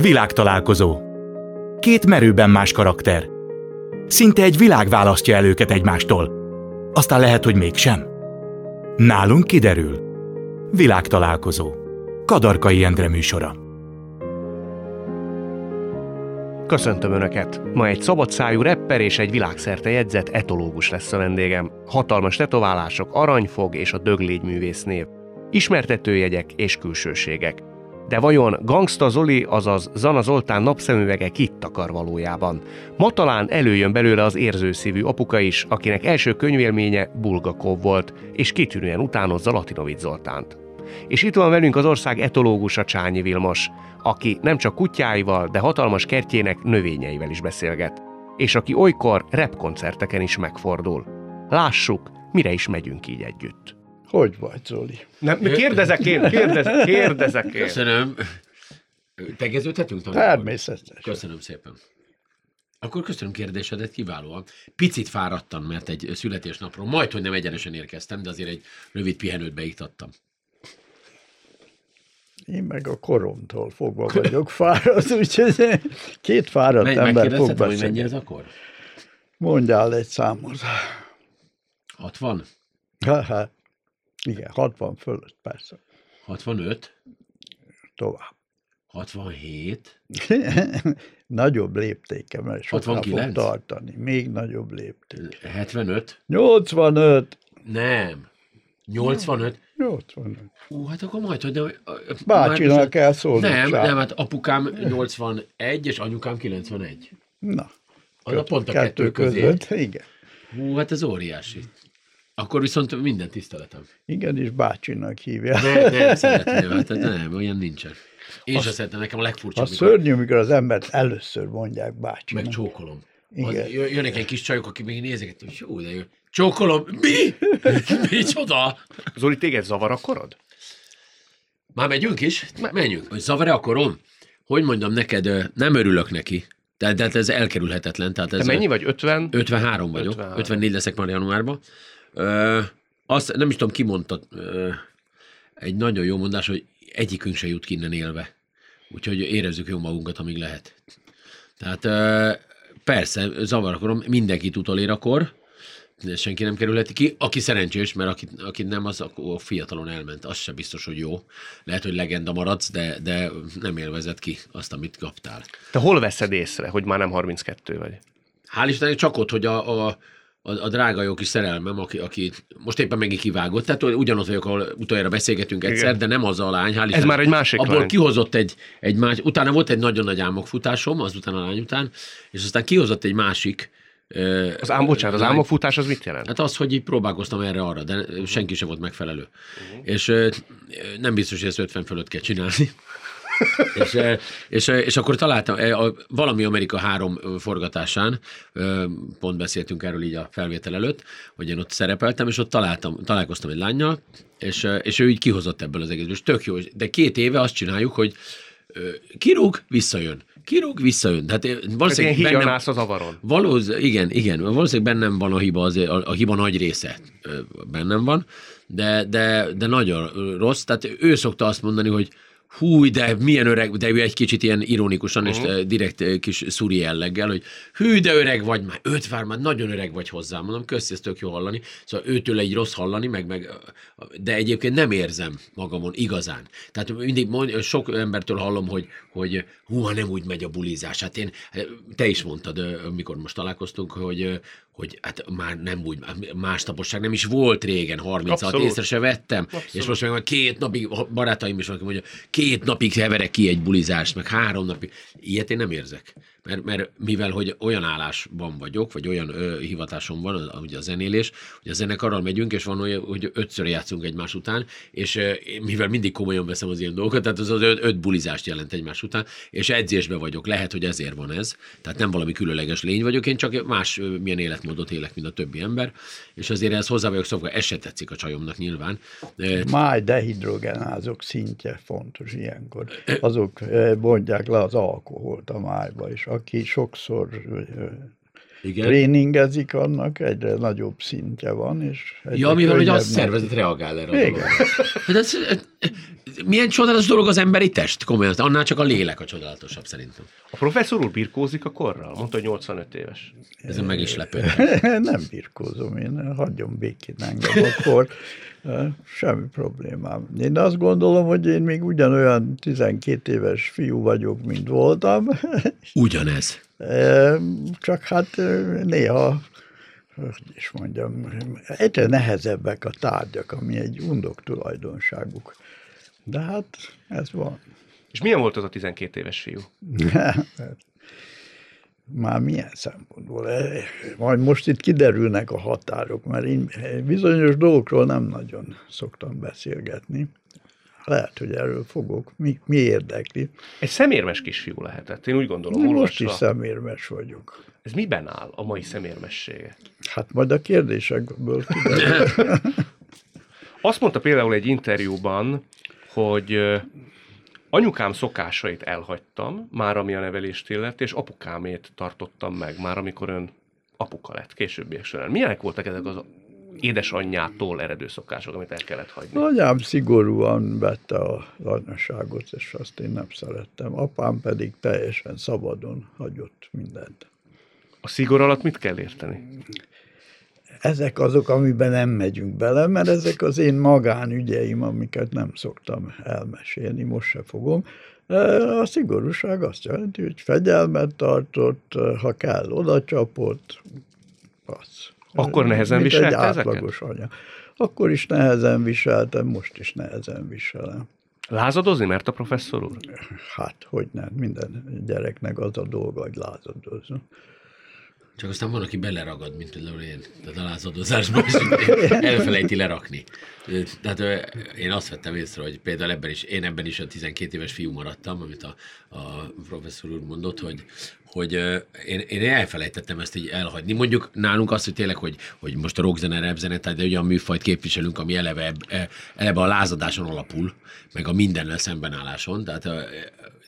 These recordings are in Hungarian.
Világtalálkozó. Két merőben más karakter. Szinte egy világ választja el őket egymástól. Aztán lehet, hogy mégsem. Nálunk kiderül. Világtalálkozó. Kadarkai Endre műsora. Köszöntöm Önöket! Ma egy szabadszájú rapper és egy világszerte jegyzett etológus lesz a vendégem. Hatalmas tetoválások, aranyfog és a döglégy művésznév. Ismertetőjegyek és külsőségek. De vajon Gangsta Zoli, azaz Zana Zoltán napszemüvege kit takar valójában? Ma talán előjön belőle az érzőszívű apuka is, akinek első könyvélménye Bulgakov volt, és kitűnően utánozza Latinovic Zoltánt. És itt van velünk az ország etológusa Csányi Vilmos, aki nem csak kutyáival, de hatalmas kertjének növényeivel is beszélget. És aki olykor repkoncerteken is megfordul. Lássuk, mire is megyünk így együtt. Hogy vagy, Zoli? Nem, kérdezek én, kérdezek, kérdezek én. Köszönöm. Tegeződhetünk? Természetesen. Köszönöm szépen. Akkor köszönöm kérdésedet, kiválóan. Picit fáradtam, mert egy születésnapról, majd, hogy nem egyenesen érkeztem, de azért egy rövid pihenőt beiktattam. Én meg a koromtól fogva vagyok fáradt, úgyhogy két fáradt Me- ember fog hogy mennyi beszélni. ez akkor? Mondjál egy számot. 60? Ha, ha. Igen, 60 fölött, persze. 65? Tovább. 67? nagyobb léptéken, mert sokkal fog 69? tartani. Még nagyobb lépték. 75? 85. Nem. 85? 85. Hú, hát akkor majd, hogy... De, Bácsinak már- kell szólni. Nem, Csá. nem, hát apukám 81, és anyukám 91. Na, Az a pont a kettő közé. Igen. Hú, hát ez óriási. Akkor viszont minden tiszteletem. Igen, és bácsinak hívják. Nem, nem szeretném, hát nem, olyan nincsen. Én sem szeretem, nekem a legfurcsább, A mikor szörnyű, amikor az embert először mondják bácsinak. meg csókolom. Az, Igen. jö- jönnek egy kis csajok, akik még nézek, hogy jó, de jó. Csókolom, mi? Micsoda? Zoli, téged zavar a korod? Már megyünk is? Menjünk. Hogy zavar a korom? Hogy mondjam neked, nem örülök neki. Tehát, tehát ez elkerülhetetlen. Tehát Te ez mennyi vagy? 50? 53 vagyok, 53. 54 leszek már januárban. Ö, azt nem is tudom, ki mondta, ö, egy nagyon jó mondás, hogy egyikünk se jut ki innen élve. Úgyhogy érezzük jó magunkat, amíg lehet. Tehát ö, persze, zavar akarom, mindenkit utolér akkor, senki nem kerülheti ki. Aki szerencsés, mert aki, aki nem, az akkor fiatalon elment. Az se biztos, hogy jó. Lehet, hogy legenda maradsz, de, de nem élvezed ki azt, amit kaptál. Te hol veszed észre, hogy már nem 32 vagy? Hál' Istennek csak ott, hogy a, a, a, a drága jó kis szerelmem, aki, aki most éppen megint kivágott, tehát ugyanaz vagyok, ahol utoljára beszélgetünk egyszer, Igen. de nem az a lány, hál' Ez már egy másik Abból lány. kihozott egy, egy más, utána volt egy nagyon nagy álmokfutásom, azután a lány után, és aztán kihozott egy másik Az ám, bocsánat, az álmokfutás az mit jelent? Hát az, hogy így próbálkoztam erre-arra, de senki sem volt megfelelő. Uh-huh. És nem biztos, hogy ezt 50 fölött kell csinálni. És, ö, és, ö, és akkor találtam, a, valami Amerika három forgatásán, pont beszéltünk erről így a felvétel előtt, hogy én ott szerepeltem, és ott találtam, találkoztam egy lányjal, és, és ő így kihozott ebből az egészből, és tök jó, de két éve azt csináljuk, hogy kirúg, visszajön. Kirúg, visszajön. Tehát ö, Ez ilyen valószínűleg bennem, az avaron. Valósz, igen, igen, valószínűleg bennem van a hiba, az, a, a hiba nagy része bennem van, de, de, de nagyon rossz. Tehát ő szokta azt mondani, hogy hú, de milyen öreg, de ő egy kicsit ilyen ironikusan és ö, direkt ö, kis szuri jelleggel, hogy hű, de öreg vagy már, ötven, már nagyon öreg vagy hozzám, mondom, köszi, ezt tök jó hallani. Szóval őtől egy rossz hallani, meg, meg, de egyébként nem érzem magamon igazán. Tehát mindig mond, sok embertől hallom, hogy, hogy hú, ha nem úgy megy a bulizás. Hát én, te is mondtad, ö, amikor most találkoztunk, hogy, hogy hát már nem úgy, más taposság nem is volt régen, 36 Abszolút. észre se vettem, Abszolút. és most meg már két napig, barátaim is van, aki mondja, két napig heverek ki egy bulizást, meg három napig. Ilyet én nem érzek. Mert, mert mivel, hogy olyan állásban vagyok, vagy olyan ö, hivatásom van, az- ugye a zenélés, hogy a zenekarral megyünk, és van olyan, hogy ötször játszunk egymás után, és ö, mivel mindig komolyan veszem az ilyen dolgokat, tehát az, az öt, öt bulizást jelent egymás után, és edzésbe vagyok. Lehet, hogy ezért van ez. Tehát nem valami különleges lény vagyok, én csak más ö, milyen életmódot élek, mint a többi ember, és azért ez hozzá vagyok szokva, ez se tetszik a csajomnak nyilván. Máj dehidrogenázok szintje fontos ilyenkor. Azok mondják le az alkoholt a májba, és aki sokszor eh, Igen. tréningezik, annak egyre nagyobb szintje van, és Ja, mivel hogy a szervezet reagál erre Igen. Hát ez, milyen csodálatos dolog az emberi test, komolyan. Annál csak a lélek a csodálatosabb szerintem. A professzor úr birkózik a korral? Mondta, hogy 85 éves. Ezen meg is lepő. nem birkózom én, hagyjon békén engem akkor, semmi problémám. Én azt gondolom, hogy én még ugyanolyan 12 éves fiú vagyok, mint voltam, Ugyanez. Csak hát néha, is mondjam, egyre nehezebbek a tárgyak, ami egy undok tulajdonságuk. De hát ez van. És milyen volt az a 12 éves fiú? Már milyen szempontból? Eh, Majd most itt kiderülnek a határok, mert én bizonyos dolgokról nem nagyon szoktam beszélgetni. Lehet, hogy erről fogok. Mi, mi érdekli? Egy szemérmes kisfiú lehetett. Én úgy gondolom, Most olvasva. is szemérmes vagyok. Ez miben áll a mai szemérmessége? Hát majd a kérdésekből kiderül. Azt mondta például egy interjúban, hogy anyukám szokásait elhagytam, már ami a nevelést illett, és apukámét tartottam meg, már amikor ön apuka lett későbbiek során. Milyenek voltak ezek az édesanyjától eredő szokások, amit el kellett hagyni? Anyám szigorúan vette az anyaságot, és azt én nem szerettem. Apám pedig teljesen szabadon hagyott mindent. A szigor alatt mit kell érteni? Ezek azok, amiben nem megyünk bele, mert ezek az én magánügyeim, amiket nem szoktam elmesélni, most se fogom. A szigorúság azt jelenti, hogy fegyelmet tartott, ha kell, oda csapott, az. Akkor nehezen viselte egy ezeket? átlagos anya. Akkor is nehezen viseltem, most is nehezen viselem. Lázadozni, mert a professzor úr? Hát, hogy nem, minden gyereknek az a dolga, hogy lázadozzon. Csak aztán van, aki beleragad, mint például én, tehát a lázadozásban, és elfelejti lerakni. Tehát én azt vettem észre, hogy például ebben is, én ebben is a 12 éves fiú maradtam, amit a, a professzor úr mondott, hogy, hogy én, én elfelejtettem ezt így elhagyni. Mondjuk nálunk azt, hogy tényleg, hogy, hogy most a rockzene, rapzene, tehát egy olyan műfajt képviselünk, ami eleve, eb- eleve a lázadáson alapul, meg a mindennel szembenálláson, tehát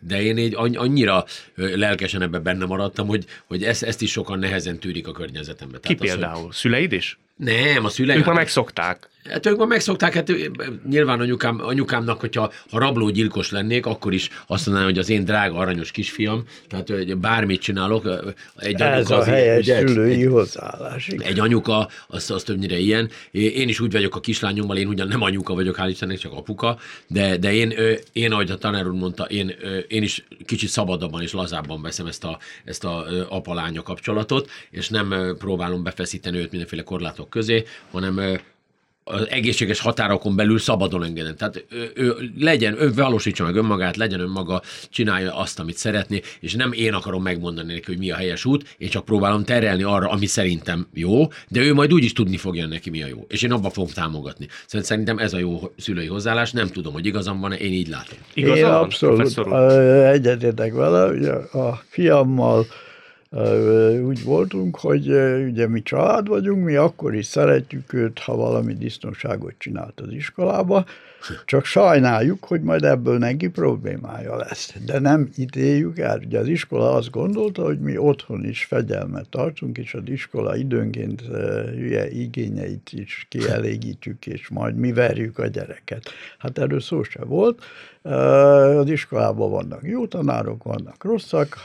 de én így anny- annyira lelkesen ebben benne maradtam, hogy, hogy ezt, ezt is sokan nehezen tűrik a környezetembe. Ki Tehát az, hogy- például? Szüleid is? Nem, a szüleim. Ők már megszokták. Hát ők már megszokták, hát nyilván anyukám, anyukámnak, hogyha ha rablógyilkos lennék, akkor is azt mondanám, hogy az én drága aranyos kisfiam, tehát hogy bármit csinálok, egy Ez anyuka a helyes ugye, szülői hozzáállás. igen. egy anyuka, az, az többnyire ilyen. Én is úgy vagyok a kislányommal, én ugyan nem anyuka vagyok, hál' Istennek, csak apuka, de, de én, én, ahogy a tanár úr mondta, én, én is kicsit szabadabban és lazábban veszem ezt a, ezt a apa-lánya kapcsolatot, és nem próbálom befeszíteni őt mindenféle korlátok közé, hanem az egészséges határokon belül szabadon engedem. Tehát ő, ő legyen, ő valósítsa meg önmagát, legyen önmaga, csinálja azt, amit szeretné, és nem én akarom megmondani neki, hogy mi a helyes út, én csak próbálom terelni arra, ami szerintem jó, de ő majd úgy is tudni fogja neki, mi a jó. És én abban fogom támogatni. Szóval Szerintem ez a jó szülői hozzáállás, nem tudom, hogy igazam van-e, én így látom. Igaza Én van, abszolút egyetértek vele. Ugye a fiammal úgy voltunk, hogy ugye mi család vagyunk, mi akkor is szeretjük őt, ha valami disznóságot csinált az iskolába, csak sajnáljuk, hogy majd ebből neki problémája lesz. De nem ítéljük el. Ugye az iskola azt gondolta, hogy mi otthon is fegyelmet tartunk, és az iskola időnként hülye igényeit is kielégítjük, és majd mi verjük a gyereket. Hát erről szó se volt. Az iskolában vannak jó tanárok, vannak rosszak,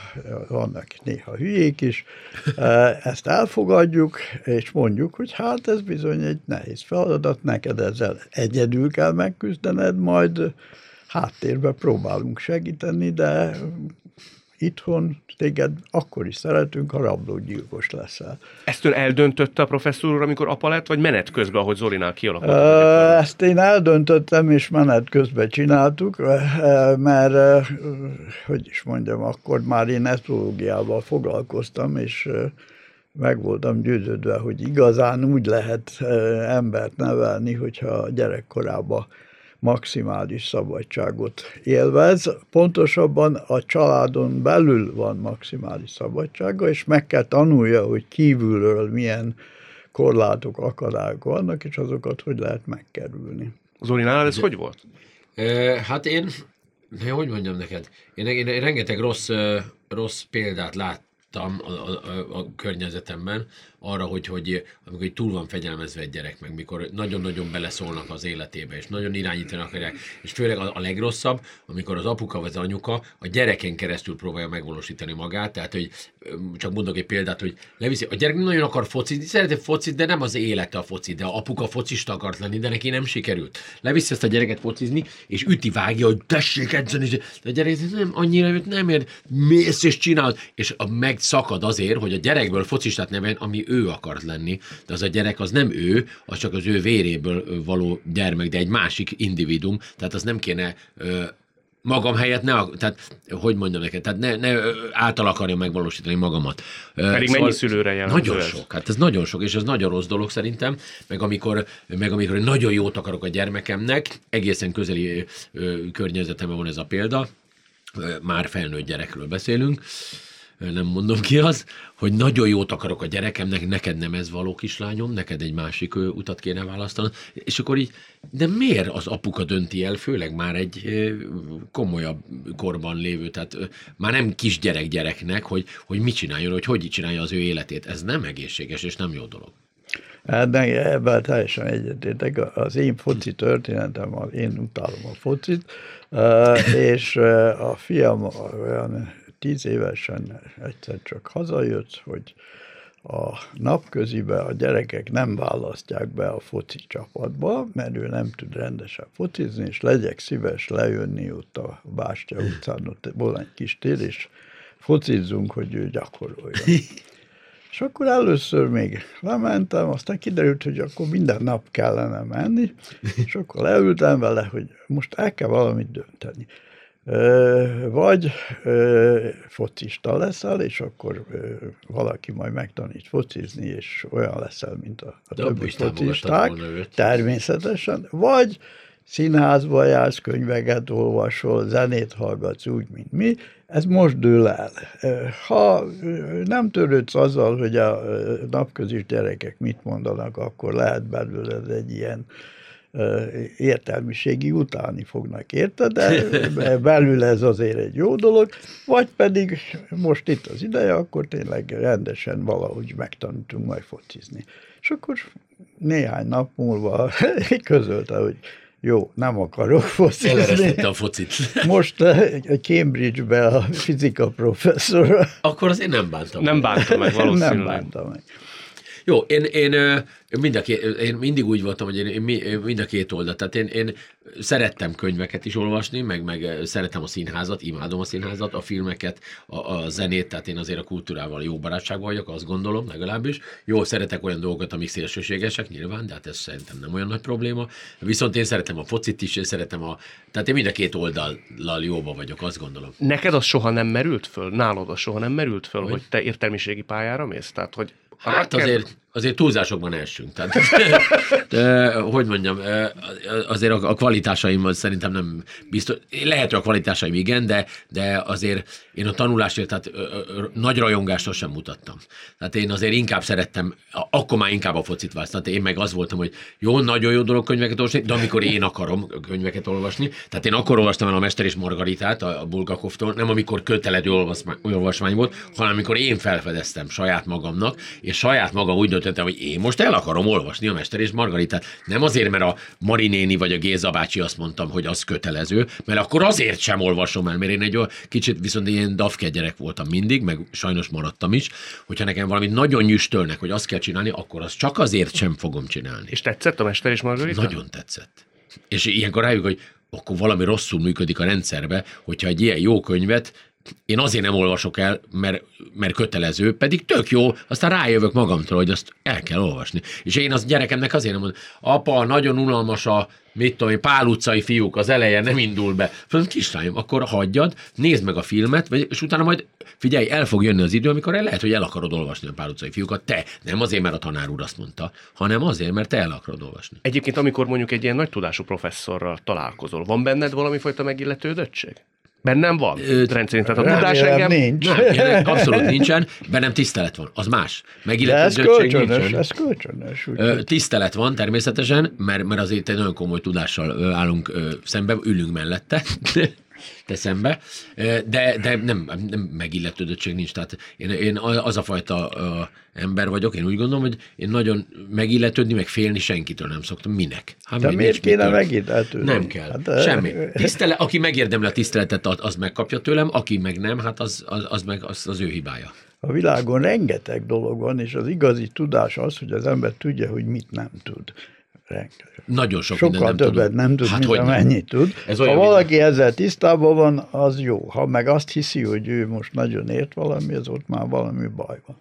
vannak néha hülyék is. Ezt elfogadjuk, és mondjuk, hogy hát ez bizony egy nehéz feladat, neked ezzel egyedül kell megküzdened, majd háttérbe próbálunk segíteni, de itthon téged akkor is szeretünk, ha rablógyilkos leszel. Ezt ön eldöntötte a professzor úr, amikor apa lett, vagy menet közben, ahogy Zorinál kialakult? Ezt én eldöntöttem, és menet közben csináltuk, mert, hogy is mondjam, akkor már én esztrológiával foglalkoztam, és meg voltam győződve, hogy igazán úgy lehet embert nevelni, hogyha gyerekkorában maximális szabadságot élvez. Pontosabban a családon belül van maximális szabadsága, és meg kell tanulja, hogy kívülről milyen korlátok, akadályok vannak, és azokat hogy lehet megkerülni. Zorinál ez hogy volt? Ö, Hát én, hogy mondjam neked, én, én, én rengeteg rossz, rossz példát lát, a, a, a környezetemben arra, hogy, hogy amikor hogy túl van fegyelmezve egy gyerek, meg mikor nagyon-nagyon beleszólnak az életébe, és nagyon irányítanak akarják, és főleg a, a legrosszabb, amikor az apuka vagy az anyuka a gyereken keresztül próbálja megvalósítani magát, tehát hogy csak mondok egy példát, hogy leviszi, a gyerek nagyon akar focizni, szereti focit, de nem az élete a foci, de a apuka focista akart lenni, de neki nem sikerült. Leviszi ezt a gyereket focizni, és üti vágja, hogy tessék edzeni, de a gyerek nem annyira nem ér, mész és csinálod, és a megszakad azért, hogy a gyerekből focistát neven, ami ő akart lenni, de az a gyerek az nem ő, az csak az ő véréből való gyermek, de egy másik individum, tehát az nem kéne magam helyett ne, tehát hogy mondjam neked, tehát ne, ne által akarja megvalósítani magamat. Pedig szóval mennyi szülőre jelent Nagyon ez? sok, hát ez nagyon sok, és ez nagyon rossz dolog szerintem, meg amikor, meg amikor nagyon jót akarok a gyermekemnek, egészen közeli környezetemben van ez a példa, már felnőtt gyerekről beszélünk, nem mondom ki az, hogy nagyon jót akarok a gyerekemnek, neked nem ez való kislányom, neked egy másik utat kéne választani, és akkor így, de miért az apuka dönti el, főleg már egy komolyabb korban lévő, tehát már nem kisgyerek gyereknek, hogy, hogy mit csináljon, hogy hogy csinálja az ő életét. Ez nem egészséges, és nem jó dolog. Hát meg ebben teljesen egyetértek. Az én foci történetem, én utálom a focit, és a fiam olyan tíz évesen egyszer csak hazajött, hogy a napközibe a gyerekek nem választják be a foci csapatba, mert ő nem tud rendesen focizni, és legyek szíves lejönni ott a Bástya utcán, ott van egy kis tér, és focizzunk, hogy ő gyakorolja. És akkor először még lementem, aztán kiderült, hogy akkor minden nap kellene menni, és akkor leültem vele, hogy most el kell valamit dönteni. Vagy focista leszel, és akkor valaki majd megtanít focizni, és olyan leszel, mint a, a többi focisták, természetesen, vagy színházba jársz, könyveket olvasol, zenét hallgatsz úgy, mint mi, ez most dől el. Ha nem törődsz azzal, hogy a napközis gyerekek mit mondanak, akkor lehet belőled egy ilyen értelmiségi utálni fognak, érted? De belül ez azért egy jó dolog, vagy pedig most itt az ideje, akkor tényleg rendesen valahogy megtanítunk majd focizni. És akkor néhány nap múlva közölte, hogy jó, nem akarok focizni. a focit. Most Cambridge-be a fizika professzor. Akkor azért nem bántam. Nem bántam meg valószínűleg. Nem bántam meg. Jó, én, én, mind a két, én mindig úgy voltam, hogy én, én mind a két oldalt. Tehát én, én szerettem könyveket is olvasni, meg, meg szeretem a színházat, imádom a színházat, a filmeket, a, a zenét, tehát én azért a kultúrával jó barátságban vagyok, azt gondolom legalábbis. Jó, szeretek olyan dolgokat, amik szélsőségesek, nyilván, de hát ez szerintem nem olyan nagy probléma. Viszont én szeretem a focit is, én szeretem a... Tehát én mind a két oldallal jóba vagyok, azt gondolom. Neked az soha nem merült föl? Nálad az soha nem merült föl, hogy, hogy te értelmiségi pályára mész? Tehát, hogy Hát azért, azért túlzásokban elsünk. Tehát, de, hogy mondjam, azért a, a kvalitásaim szerintem nem biztos. Lehet, hogy a kvalitásaim igen, de, de azért én a tanulásért tehát, nagy rajongást sem mutattam. Tehát én azért inkább szerettem, akkor már inkább a focit választani. Tehát én meg az voltam, hogy jó, nagyon jó dolog könyveket olvasni, de amikor én akarom könyveket olvasni, tehát én akkor olvastam el a Mester és Margaritát a Bulgakovtól, nem amikor kötelező olvasmány volt, hanem amikor én felfedeztem saját magamnak, és saját magam úgy döntöttem, hogy én most el akarom olvasni a Mester és Margaritát. Nem azért, mert a Marinéni vagy a Géza bácsi azt mondtam, hogy az kötelező, mert akkor azért sem olvasom el, mert én egy kicsit viszont ilyen dafke gyerek voltam mindig, meg sajnos maradtam is, hogyha nekem valamit nagyon nyüstölnek, hogy azt kell csinálni, akkor azt csak azért sem fogom csinálni. És tetszett a Mester és Margarita? Nagyon tetszett. És ilyenkor rájuk, hogy akkor valami rosszul működik a rendszerbe, hogyha egy ilyen jó könyvet én azért nem olvasok el, mert, mert kötelező, pedig tök jó, aztán rájövök magamtól, hogy azt el kell olvasni. És én az gyerekemnek azért nem mondom, apa, nagyon unalmas a, mit tudom én, Pál utcai fiúk, az eleje nem indul be. Fönt kislányom, akkor hagyjad, nézd meg a filmet, vagy, és utána majd figyelj, el fog jönni az idő, amikor el lehet, hogy el akarod olvasni a Pál utcai fiúkat. Te, nem azért, mert a tanár úr azt mondta, hanem azért, mert te el akarod olvasni. Egyébként, amikor mondjuk egy ilyen nagy tudású professzorral találkozol, van benned valami fajta megilletődöttség? Bennem van? Ö, Rendszerint, tehát a tudás engem... nincs. Nem, abszolút nincsen, bennem tisztelet van, az más. ez kölcsönös, nincsen. ez kölcsönös. Tisztelet van természetesen, mert, mert azért egy nagyon komoly tudással állunk szembe, ülünk mellette. Teszem be, de, de nem, nem megilletődöttség nincs. Tehát én, én az a fajta ember vagyok, én úgy gondolom, hogy én nagyon megilletődni, meg félni senkitől nem szoktam. Minek? Hát de miért kéne megilletődni? Nem kell. Hát, de... Semmi. Tisztele, aki megérdemli a tiszteletet, az megkapja tőlem, aki meg nem, hát az, az, az meg az, az ő hibája. A világon rengeteg dolog van, és az igazi tudás az, hogy az ember tudja, hogy mit nem tud. Nagyon sok Sokkal nem többet tudom. nem tud, hát, mint amennyit tud. Ez ha valaki minden. ezzel tisztában van, az jó. Ha meg azt hiszi, hogy ő most nagyon ért valami, az ott már valami baj van.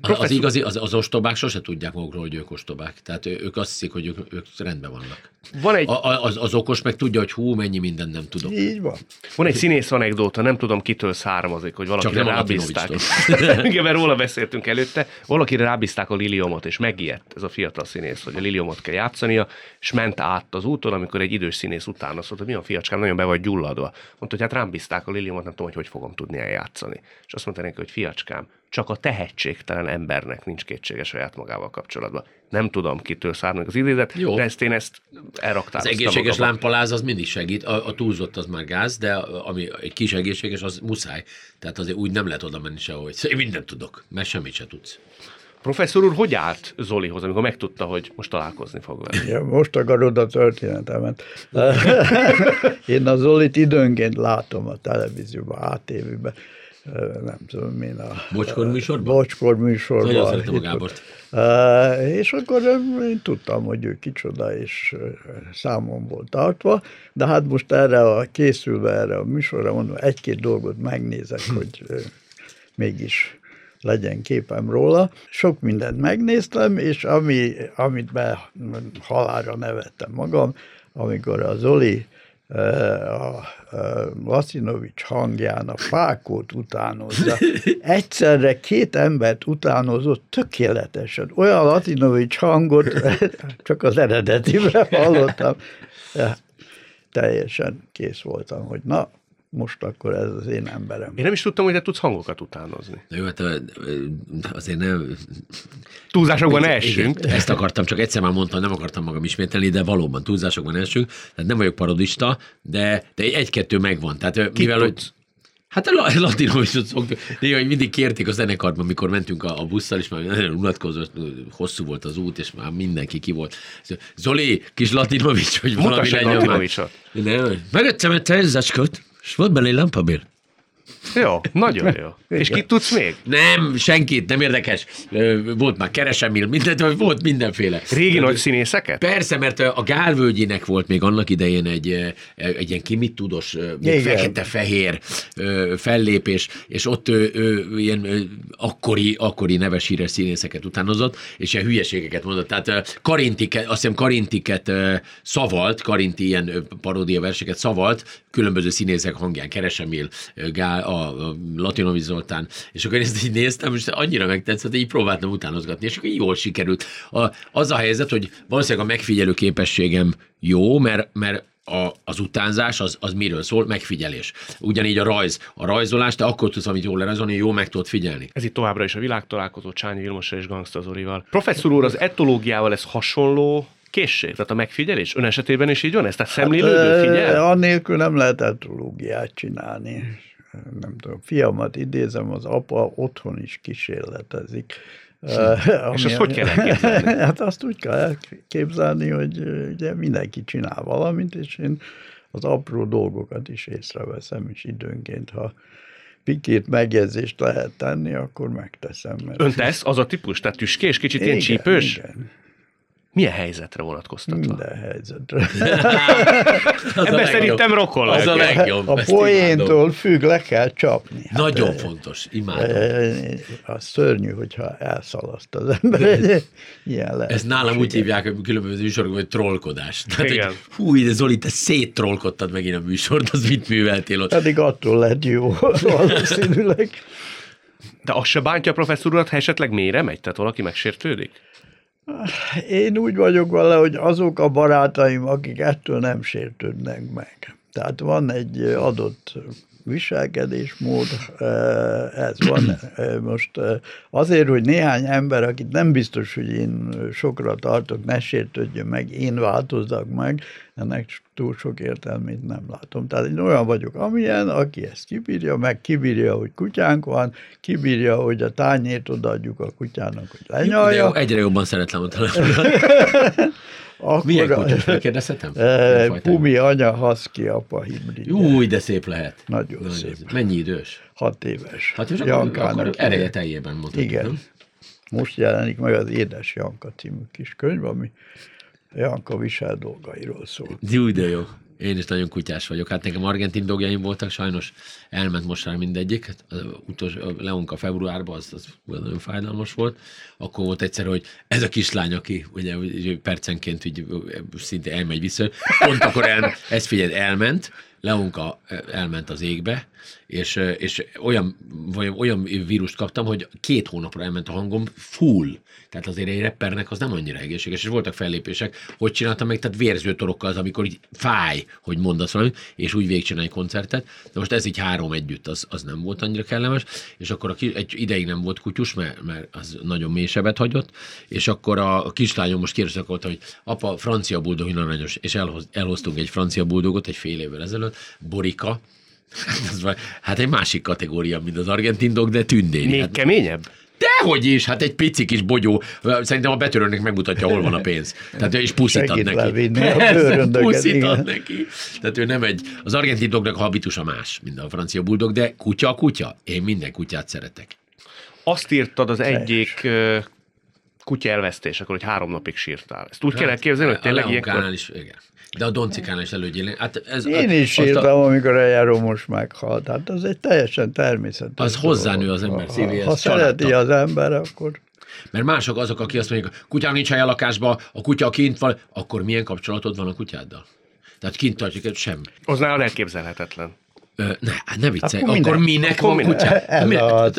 Professzor... Az igazi, az, az ostobák sose tudják magukról, hogy ők ostobák. Tehát ők azt hiszik, hogy ők, ők rendben vannak. Van egy... A, az, az okos meg tudja, hogy hú, mennyi mindent nem tudok. Így van. Van egy színész anekdóta, nem tudom kitől származik, hogy valakire rábízták. Igen, mert róla beszéltünk előtte. Valakire rábízták a liliomot, és megijedt ez a fiatal színész, hogy a liliomot kell játszania, és ment át az úton, amikor egy idős színész utána szólt, hogy mi a fiacskám, nagyon be vagy gyulladva. Mondta, hogy hát rám bízták a liliomot, nem tudom, hogy hogy fogom tudni eljátszani. És azt mondta neki, hogy fiacskám, csak a tehetségtelen embernek nincs kétsége saját magával kapcsolatban. Nem tudom, kitől származik az idézet, Jó. de ezt én ezt elraktál. Az egészséges magam. lámpaláz az mindig segít, a, a túlzott az már gáz, de ami egy kis egészséges, az muszáj. Tehát azért úgy nem lehet oda menni sehogy. Én mindent tudok, mert semmit se tudsz. Professzor úr, hogy állt Zolihoz, amikor megtudta, hogy most találkozni fog vele? Ja, most akarod a történetemet. Én a Zolit időnként látom a televízióban, ATV-ben nem tudom én a... Bocskor műsorban? Bocskor műsorban. Nagyon szeretem a Gábort. És akkor én tudtam, hogy ő kicsoda, és számon volt tartva, de hát most erre a készülve erre a műsorra mondom, egy-két dolgot megnézek, hm. hogy mégis legyen képem róla. Sok mindent megnéztem, és ami, amit be halára nevettem magam, amikor a Zoli a Lasinovics hangján a fákót utánozza. Egyszerre két embert utánozott tökéletesen. Olyan Latinovics hangot csak az eredetiben hallottam. Teljesen kész voltam, hogy na, most akkor ez az én emberem. Én nem is tudtam, hogy te tudsz hangokat utánozni. Na jó, hát azért nem... Túlzásokban essünk. Ezt akartam, csak egyszer már mondtam, nem akartam magam ismételni, de valóban túlzásokban essünk. Tehát nem vagyok parodista, de, de egy-kettő megvan. Tehát Ki mivel, tudsz? hogy Hát a latinovicsot szoktuk. Néha mindig kérték a zenekarban, amikor mentünk a, a busszal, és már nagyon unatkozott, hosszú volt az út, és már mindenki ki volt. Zoli, kis latinovics, hogy valami legyen. Latinovicsot. Megettem egy tejezacskot, és volt benne egy lampabér. Jó, nagyon jó. És kit tudsz még? Nem, senkit, nem érdekes. Volt már keresemil, mindent, volt mindenféle. Régi nagy színészeket? Persze, mert a Gálvölgyinek volt még annak idején egy, egy ilyen kimit tudós, fekete-fehér fellépés, és ott ő, ő, ilyen akkori, akkori neves híres színészeket utánozott, és ilyen hülyeségeket mondott. Tehát Karintiket, azt hiszem Karintiket szavalt, Karinti ilyen paródia verseket szavalt, különböző színészek hangján, Keresemil, Gál, a, a Latinovic Zoltán, és akkor ezt így néztem, és annyira megtetszett, hogy így próbáltam utánozgatni, és akkor jól sikerült. A, az a helyzet, hogy valószínűleg a megfigyelő képességem jó, mert, mert a, az utánzás az, az miről szól? Megfigyelés. Ugyanígy a rajz. A rajzolás, te akkor tudsz, amit jól lerajzolni, jó meg tudod figyelni. Ez itt továbbra is a világtalálkozó Csányi Vilmossal és Gangsta Zolival. Professzor úr, az etológiával ez hasonló készség, tehát a megfigyelés? Ön esetében is így van ez? Tehát szemlélődő, hát, figyel? Annélkül nem lehet etológiát csinálni nem tudom, fiamat idézem, az apa otthon is kísérletezik. Hm. És azt hogy kell elképzelni? Hát azt úgy kell elképzelni, hogy ugye mindenki csinál valamit, és én az apró dolgokat is észreveszem, és időnként, ha pikét megjegyzést lehet tenni, akkor megteszem. Mert... Ön tesz az a típus? Tehát tüskés, kicsit igen, ilyen csípős? Igen. Milyen helyzetre vonatkoztatva? Minden helyzetre. Ebben szerintem rokol. Az a legjobb. A poéntól függ, le kell csapni. Hát Nagyon hát, fontos, imádom. A szörnyű, hogyha elszalaszt az ember. Ilyen lehet. Ez nálam úgy hívják a különböző műsorokban, hogy trollkodás. Tehát, Igen. hogy hú, de Zoli, te széttrollkodtad megint a műsort, az mit műveltél ott? Pedig attól lett jó, valószínűleg. De az se bántja a professzor urat, ha esetleg mélyre megy, tehát valaki megsértődik? Én úgy vagyok vele, hogy azok a barátaim, akik ettől nem sértődnek meg. Tehát van egy adott viselkedésmód, ez van. Most azért, hogy néhány ember, akit nem biztos, hogy én sokra tartok, ne sértődjön meg, én változzak meg, ennek túl sok értelmét nem látom. Tehát én olyan vagyok, amilyen, aki ezt kibírja, meg kibírja, hogy kutyánk van, kibírja, hogy a tányért odaadjuk a kutyának, hogy lenyalja. Jó, egyre jobban szeretlem a telefonodat. Akkor Milyen kutyus, megkérdezhetem? Pumi anya, husky apa hibrid. Új, de szép lehet. Nagyon Nagy szép. szép. Mennyi idős? Hat éves. Hat éves, Jankának akkor, akkor ereje teljében mondhatjuk, Igen. Nem? Most jelenik meg az Édes Janka című kis könyv, ami Janka visel dolgairól szól. Jó, de jó. Én is nagyon kutyás vagyok. Hát nekem argentin dogjaim voltak, sajnos elment most már mindegyik. Hát az utolsó, Leonka februárban, az, az nagyon fájdalmas volt. Akkor volt egyszer, hogy ez a kislány, aki ugye percenként úgy, szinte elmegy vissza, pont akkor el, ez figyelj, elment, Leonka elment az égbe, és, és olyan, vagy olyan vírust kaptam, hogy két hónapra elment a hangom full. Tehát azért egy rappernek az nem annyira egészséges, és voltak fellépések, hogy csináltam meg, tehát vérzőtorokkal az, amikor így fáj, hogy mondasz valamit, és úgy végigcsinálj koncertet. De most ez így három együtt, az, az nem volt annyira kellemes, és akkor a, egy ideig nem volt kutyus, mert, mert az nagyon mély sebet hagyott, és akkor a, a kislányom most kérdeztek hogy apa, francia buldog, aranyos, és elhoz, elhoztunk egy francia buldogot egy fél évvel ezelőtt, Borika, hát egy másik kategória, mint az argentin dog, de tündéri. Még hát, keményebb? Dehogy is, hát egy pici kis bogyó, szerintem a betörőnek megmutatja, hol van a pénz. Tehát és puszít ad neki. puszít ad neki. Tehát ő nem egy, az argentin dognak a habitusa más, mint a francia buldog, de kutya a kutya. Én minden kutyát szeretek. Azt írtad az egyik kutya elvesztésekor, hogy három napig sírtál. Ezt úgy hát, kell elképzelni, hogy tényleg ilyenkor... is, igen. De a Doncikán is elődjén. Hát ez, Én is írtam, a... amikor eljáró most meghalt. Hát az egy teljesen természetes. Az hozzánő az ember szívéhez. Ha, ha szereti az ember, akkor... Mert mások azok, akik azt mondják, a kutyán nincs hely a lakásba, a kutya kint van, akkor milyen kapcsolatod van a kutyáddal? Tehát kint tartjuk, sem. Az nálad elképzelhetetlen. Ö, ne, hát ne viccelj, akkor, akkor minek, akkor van kutya? Ez, minek? Az,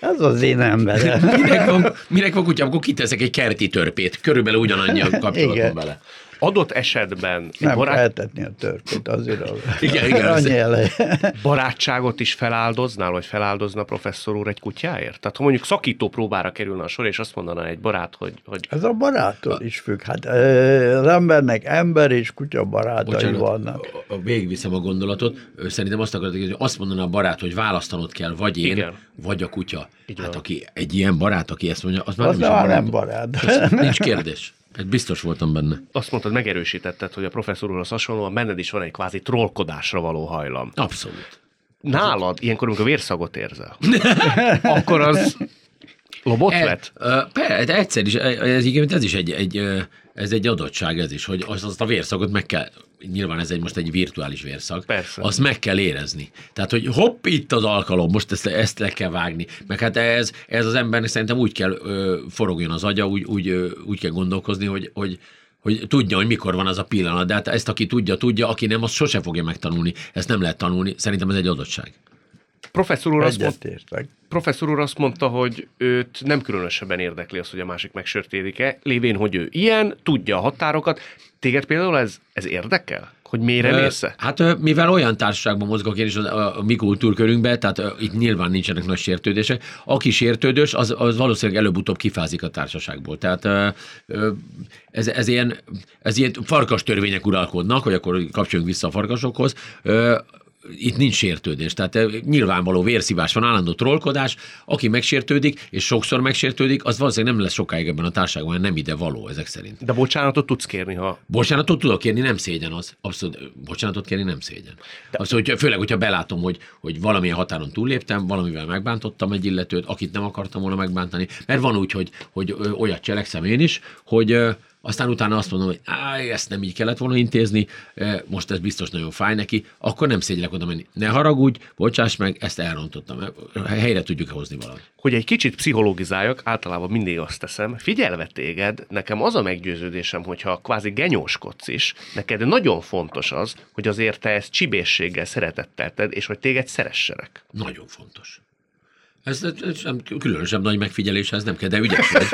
ez az én emberem. minek, van, minek van kutya? Akkor kiteszek egy kerti törpét, körülbelül ugyanannyi a kapcsolatom vele adott esetben... Nem barát... eltetni a törpét, azért a... igen, igen, annyi eleje. Barátságot is feláldoznál, vagy feláldozna professzor úr egy kutyáért? Tehát ha mondjuk szakító próbára kerülne a sor, és azt mondaná egy barát, hogy... hogy... Ez a baráttól is függ. Hát az embernek ember és kutya barátai Bocsánat, vannak. A, a végigviszem a gondolatot. Szerintem azt akarod, hogy azt mondaná a barát, hogy választanod kell, vagy én, igen. vagy a kutya. Igen. Hát aki egy ilyen barát, aki ezt mondja, az már az nem, is nem barát. barát. nincs kérdés. Hát biztos voltam benne. Azt mondtad, megerősítetted, hogy a professzor úrhoz hasonlóan benned is van egy kvázi trollkodásra való hajlam. Abszolút. Nálad, ilyenkor, amikor vérszagot érzel, akkor az lobot e, lett? Persze, egyszer is, ez, ez is egy, egy, ez egy adottság ez is, hogy az, azt a vérszagot meg kell, nyilván ez egy most egy virtuális vérszag, Persze. azt meg kell érezni. Tehát, hogy hopp, itt az alkalom, most ezt, ezt le kell vágni. Meg hát ez, ez az embernek szerintem úgy kell ö, forogjon az agya, úgy, úgy, ö, úgy kell gondolkozni, hogy, hogy, hogy tudja, hogy mikor van az a pillanat. De hát ezt, aki tudja, tudja, aki nem, azt sose fogja megtanulni. Ezt nem lehet tanulni. Szerintem ez egy adottság. Professzor úr, azt mondta, professzor úr azt mondta, hogy őt nem különösebben érdekli az, hogy a másik megsörtédik-e, lévén, hogy ő ilyen, tudja a határokat. Téged például ez, ez érdekel? Hogy mélyre mész Hát mivel olyan társaságban mozgok én is a, a mi kultúrkörünkben, tehát itt nyilván nincsenek nagy sértődések. Aki sértődős, az, az valószínűleg előbb-utóbb kifázik a társaságból. Tehát ez, ez, ilyen, ez ilyen farkas törvények uralkodnak, hogy akkor kapcsoljunk vissza a farkasokhoz itt nincs sértődés. Tehát eh, nyilvánvaló vérszívás van, állandó trollkodás. Aki megsértődik, és sokszor megsértődik, az valószínűleg nem lesz sokáig ebben a társaságban, mert nem ide való ezek szerint. De bocsánatot tudsz kérni, ha... Bocsánatot tudok kérni, nem szégyen az. Abszolút, bocsánatot kérni nem szégyen. De... Abszolút, hogy főleg, hogyha belátom, hogy, hogy valamilyen határon túlléptem, valamivel megbántottam egy illetőt, akit nem akartam volna megbántani. Mert van úgy, hogy, hogy olyat cselekszem én is, hogy aztán utána azt mondom, hogy Áj, ezt nem így kellett volna intézni, most ez biztos nagyon fáj neki, akkor nem szégyelek oda menni. Ne haragudj, bocsáss meg, ezt elrontottam. Helyre tudjuk hozni valahogy. Hogy egy kicsit pszichológizáljak, általában mindig azt teszem, figyelve téged, nekem az a meggyőződésem, hogyha kvázi genyóskodsz is, neked nagyon fontos az, hogy azért te ezt csibészséggel szeretettel tedd, és hogy téged szeressenek. Nagyon fontos. Ez, ez nem, különösebb nagy megfigyelés, ez nem kell, de ügyes vagy.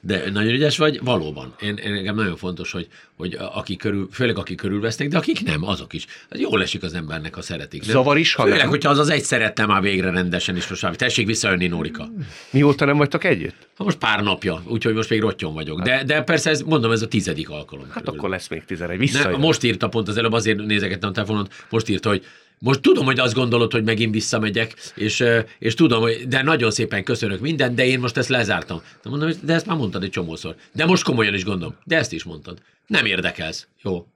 De nagyon ügyes vagy, valóban. Én, én nekem nagyon fontos, hogy, hogy aki körül, főleg aki körülvesznek, de akik nem, azok is. Ez jól esik az embernek, ha szeretik. Nem? Zavar is, ha Főleg, nem. hogyha az az egy szeretne már végre rendesen is most már. Tessék visszajönni, Nórika. Mióta nem vagytok együtt? Ha most pár napja, úgyhogy most még rottyon vagyok. De, de persze, ez, mondom, ez a tizedik alkalom. Hát körülbelül. akkor lesz még 11. Ne, Visszajön. most írta pont az előbb, azért nézegettem a telefonon, most írta, hogy most tudom, hogy azt gondolod, hogy megint visszamegyek, és, és tudom, hogy de nagyon szépen köszönök mindent, de én most ezt lezártam. De mondom, de ezt már mondtad egy csomószor. De most komolyan is gondolom. De ezt is mondtad. Nem érdekelsz. Jó.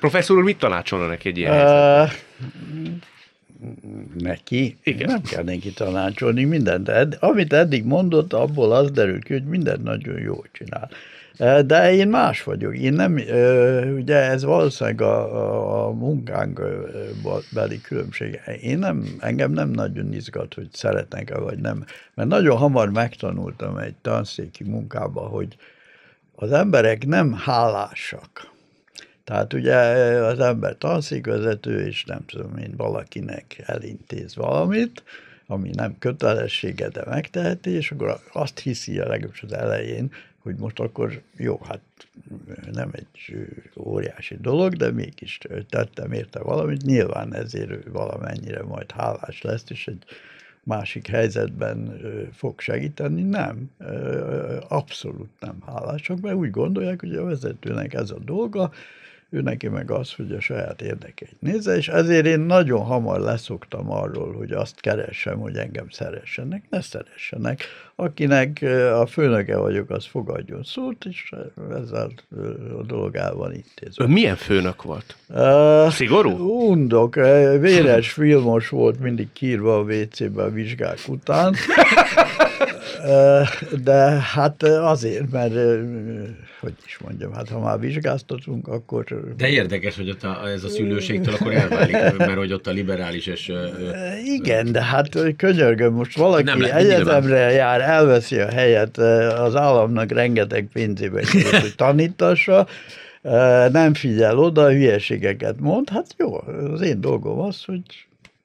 Professzor úr, mit tanácsolna neki egy ilyen? Uh, neki? Igen. Nem kell neki tanácsolni mindent. Ed, amit eddig mondott, abból az derül ki, hogy mindent nagyon jól csinál. De én más vagyok. Én nem, ugye ez valószínűleg a, a, munkánk beli különbség. Én nem, engem nem nagyon izgat, hogy szeretnek-e vagy nem. Mert nagyon hamar megtanultam egy tanszéki munkába, hogy az emberek nem hálásak. Tehát ugye az ember tanszékvezető, és nem tudom én, valakinek elintéz valamit, ami nem kötelessége, de megteheti, és akkor azt hiszi a legalábbis az elején, hogy most akkor jó, hát nem egy óriási dolog, de mégis tettem érte valamit, nyilván ezért valamennyire majd hálás lesz, és egy másik helyzetben fog segíteni, nem, abszolút nem hálások, mert úgy gondolják, hogy a vezetőnek ez a dolga, ő neki meg az, hogy a saját érdekeit nézze, és ezért én nagyon hamar leszoktam arról, hogy azt keressem, hogy engem szeressenek, ne szeressenek. Akinek a főnöke vagyok, az fogadjon szót, és ezzel a dolog el van intézve. Ön milyen főnök volt? Uh, Szigorú? Undok, véres filmos volt mindig kírva a WC-be a vizsgák után. De hát azért, mert hogy is mondjam, hát ha már vizsgáztatunk, akkor De érdekes, hogy ott a, ez a szülőségtől akkor elválik, mert hogy ott a liberális és... Igen, de hát könyörgöm, most valaki Nem egyetemre jár, elveszi a helyet, az államnak rengeteg pénzébe hogy tanítassa, nem figyel oda, hülyeségeket mond, hát jó, az én dolgom az, hogy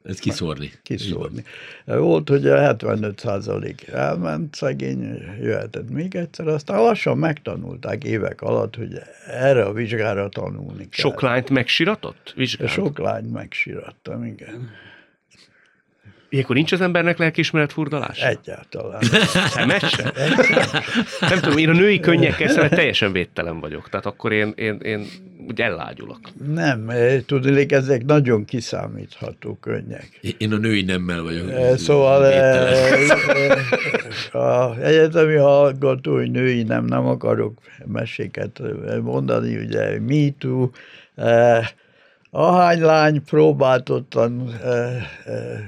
Ez kiszórni. kiszórni. Volt, hogy a 75 százalék elment, szegény jöhetett még egyszer, aztán lassan megtanulták évek alatt, hogy erre a vizsgára tanulni kell. Sok lányt megsiratott? Vizsgált? Sok lányt megsirattam, igen. Ilyenkor nincs az embernek lelkiismeret furdalás? Egyáltalán. Szemet sem? Nem tudom, én a női könnyekkel szemben teljesen védtelen vagyok. Tehát akkor én, én, én úgy ellágyulok. Nem, eh, tudnék, ezek nagyon kiszámítható könnyek. Én a női nemmel vagyok. Eh, Szóval eh, a egyetemi hallgatói női nem, nem akarok meséket mondani, ugye Me Too, ahány lány próbáltottan eh, eh,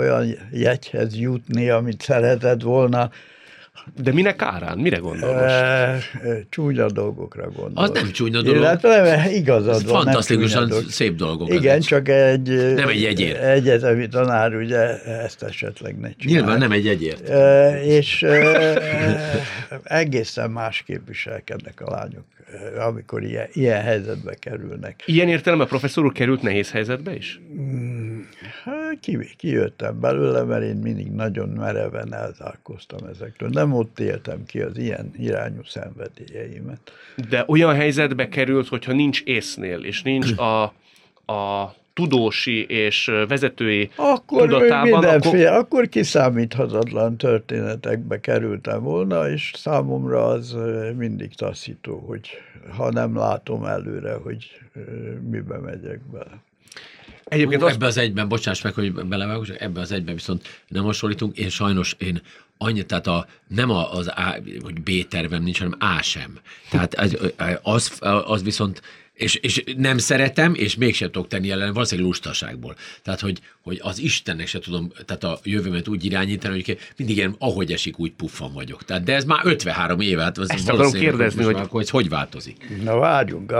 olyan jegyhez jutni, amit szeretett volna, De minek árán? Mire gondol most? eh, eh, csúnya dolgokra gondolok. Az nem csúnya dolog. Illetve nem, igazad Ez van, fantasztikusan dolog. szép dolgok. Igen, ezek. csak egy, Nem egy jegyér. egyetemi tanár ugye ezt esetleg ne csinálja. Nyilván nem egy egyért. E, és e, egészen másképp viselkednek a lányok, amikor ilyen, ilyen helyzetbe kerülnek. Ilyen értelemben a professzor úr került nehéz helyzetbe is? Hát, ki, kijöttem belőle, mert én mindig nagyon mereven elzárkoztam ezektől. Nem ott éltem ki az ilyen irányú szenvedélyeimet. De olyan helyzetbe került, hogyha nincs észnél, és nincs a, a tudósi és vezetői Akkor tudatában, mindenféle, akkor akkor... kiszámíthatatlan történetekbe kerültem volna, és számomra az mindig taszító, hogy ha nem látom előre, hogy mibe megyek bele. egyébként azt ebbe az egyben, bocsáss meg, hogy belevágok, csak ebbe az egyben viszont nem hasonlítunk, én sajnos én annyi, tehát a, nem a, az A, hogy B tervem nincs, hanem A sem. Tehát az, az, az viszont és, és nem szeretem, és mégsem tudok tenni ellen, valószínűleg lustaságból. Tehát, hogy, hogy az Istennek se tudom, tehát a jövőmet úgy irányítani, hogy mindig ilyen, ahogy esik, úgy puffan vagyok. Tehát, de ez már 53 éve, hát az Ezt akarom kérdezni, hogy- már akkor ez hogy változik? Na várjunk,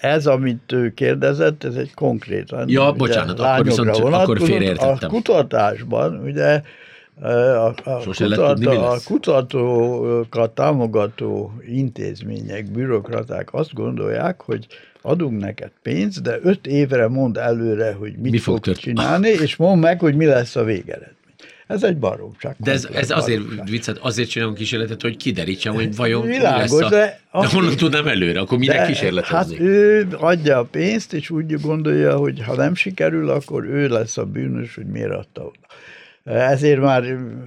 ez, amit ő kérdezett, ez egy konkrétan Ja, ugye, bocsánat, akkor lányokra viszont- akkor vonatkozott. félreértettem. A kutatásban ugye a, a, tudni, mi a kutatókat támogató intézmények, bürokraták azt gondolják, hogy adunk neked pénzt, de öt évre mond előre, hogy mit Mi fog történni. csinálni, és mondd meg, hogy mi lesz a végeredmény. Ez egy baromság. De ez, ez azért baromság. viccet, azért csinálunk kísérletet, hogy kiderítsem, hogy vajon mi Világos, lesz a... de De, azt- honnan tudnám előre, akkor minek kísérletezni? Hát ő adja a pénzt, és úgy gondolja, hogy ha nem sikerül, akkor ő lesz a bűnös, hogy miért adta oda. Ezért már